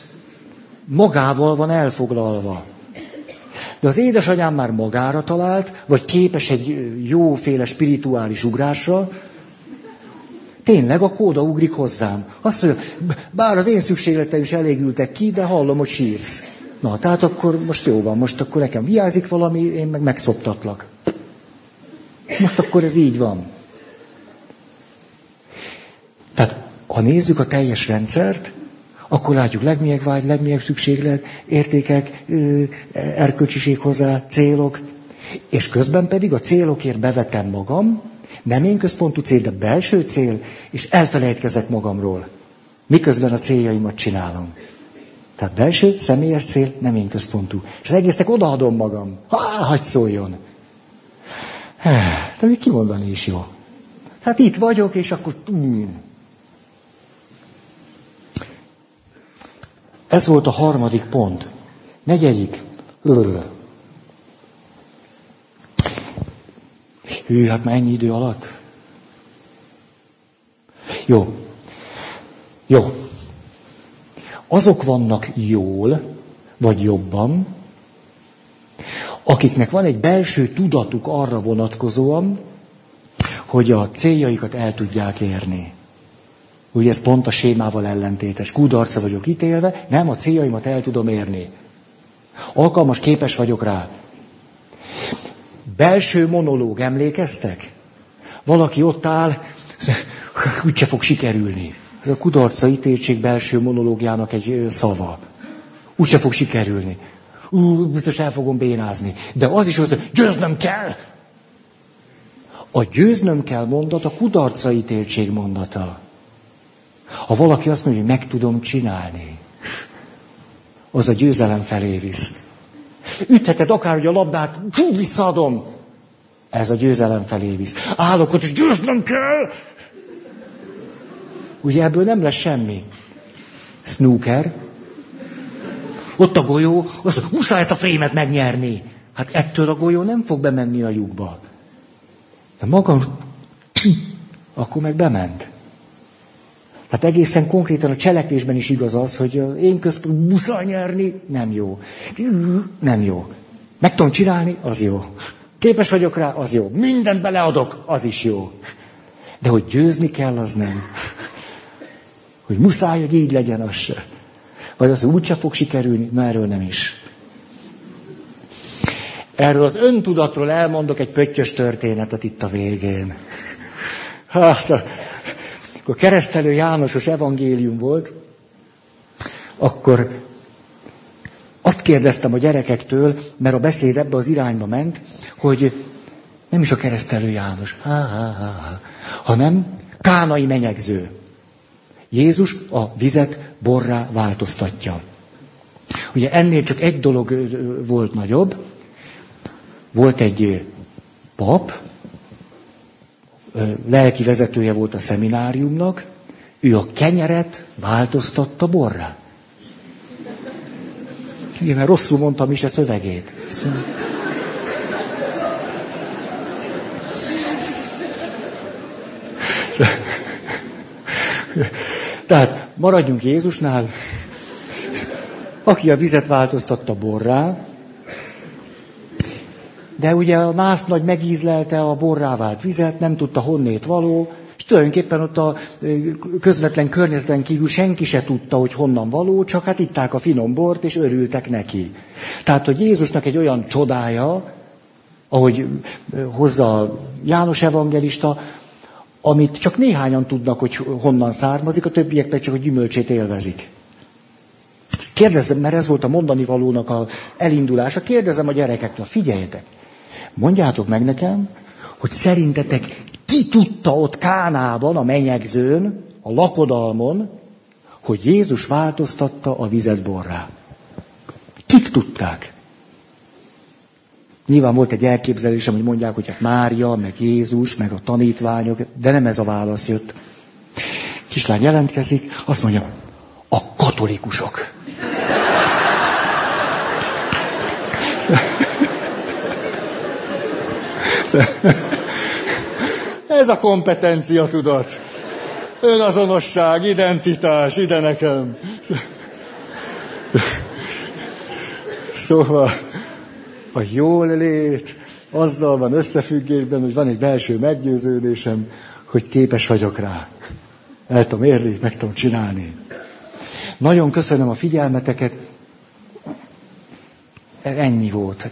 magával van elfoglalva. De az édesanyám már magára talált, vagy képes egy jóféle spirituális ugrásra, tényleg a kóda ugrik hozzám. Azt mondja, bár az én szükségleteim is elégültek ki, de hallom, hogy sírsz. Na, tehát akkor most jó van, most akkor nekem hiányzik valami, én meg megszoptatlak. Most akkor ez így van. Tehát ha nézzük a teljes rendszert, akkor látjuk legmélyebb vágy, legmélyebb szükséglet, értékek, erkölcsiség hozzá, célok, és közben pedig a célokért bevetem magam, nem én központú cél, de belső cél, és elfelejtkezek magamról. Miközben a céljaimat csinálom. Tehát belső, személyes cél, nem én központú. És az egésznek odaadom magam. Ha, hagyd szóljon. De még kimondani is jó. Hát itt vagyok, és akkor... Mm. Ez volt a harmadik pont. Negyedik. Hű, hát mennyi idő alatt? Jó. Jó. Azok vannak jól, vagy jobban, akiknek van egy belső tudatuk arra vonatkozóan, hogy a céljaikat el tudják érni. Ugye ez pont a sémával ellentétes. Kudarca vagyok ítélve, nem a céljaimat el tudom érni. Alkalmas, képes vagyok rá. Belső monológ, emlékeztek? Valaki ott áll, úgyse fog sikerülni. Ez a kudarca ítéltség belső monológiának egy szava. Úgyse fog sikerülni. Ú, biztos el fogom bénázni. De az is az, hogy győznöm kell. A győznöm kell mondat a kudarca ítéltség mondata. Ha valaki azt mondja, hogy meg tudom csinálni, az a győzelem felé visz. Ütheted akár, hogy a labdát, hú, visszaadom. Ez a győzelem felé visz. Állok ott, és győznöm kell. Ugye ebből nem lesz semmi. Snooker. Ott a golyó, mondja, muszáj ezt a frémet megnyerni. Hát ettől a golyó nem fog bemenni a lyukba. De magam, akkor meg bement. Hát egészen konkrétan a cselekvésben is igaz az, hogy én közben muszáj nyerni, nem jó. Nem jó. Meg tudom csinálni, az jó. Képes vagyok rá, az jó. Mindent beleadok, az is jó. De hogy győzni kell, az nem. Hogy muszáj, hogy így legyen, az se. Vagy az, hogy úgyse fog sikerülni, na erről nem is. Erről az öntudatról elmondok egy pöttyös történetet itt a végén. Hát, akkor keresztelő Jánosos evangélium volt, akkor azt kérdeztem a gyerekektől, mert a beszéd ebbe az irányba ment, hogy nem is a keresztelő János, há, há, há, há, hanem kánai menyegző. Jézus a vizet borrá változtatja. Ugye ennél csak egy dolog volt nagyobb. Volt egy pap, lelki vezetője volt a szemináriumnak, ő a kenyeret változtatta borrá. Igen, mert rosszul mondtam is a szövegét. Tehát maradjunk Jézusnál, aki a vizet változtatta borrá, de ugye a nász nagy megízlelte a borrá vált vizet, nem tudta honnét való, és tulajdonképpen ott a közvetlen környezeten kívül senki se tudta, hogy honnan való, csak hát itták a finom bort, és örültek neki. Tehát, hogy Jézusnak egy olyan csodája, ahogy hozza János evangelista, amit csak néhányan tudnak, hogy honnan származik, a többiek pedig csak a gyümölcsét élvezik. Kérdezem, mert ez volt a mondani valónak a elindulása, kérdezem a gyerekektől, figyeljetek, mondjátok meg nekem, hogy szerintetek ki tudta ott Kánában, a menyegzőn, a lakodalmon, hogy Jézus változtatta a vizet borrá. Kik tudták? Nyilván volt egy elképzelésem, hogy mondják, hogy hát Mária, meg Jézus, meg a tanítványok, de nem ez a válasz jött. Kislány jelentkezik, azt mondja, a katolikusok. Ez a kompetencia tudat. Önazonosság, identitás, ide nekem. Szóval a jól lét azzal van összefüggésben, hogy van egy belső meggyőződésem, hogy képes vagyok rá. El tudom érni, meg tudom csinálni. Nagyon köszönöm a figyelmeteket. Ennyi volt.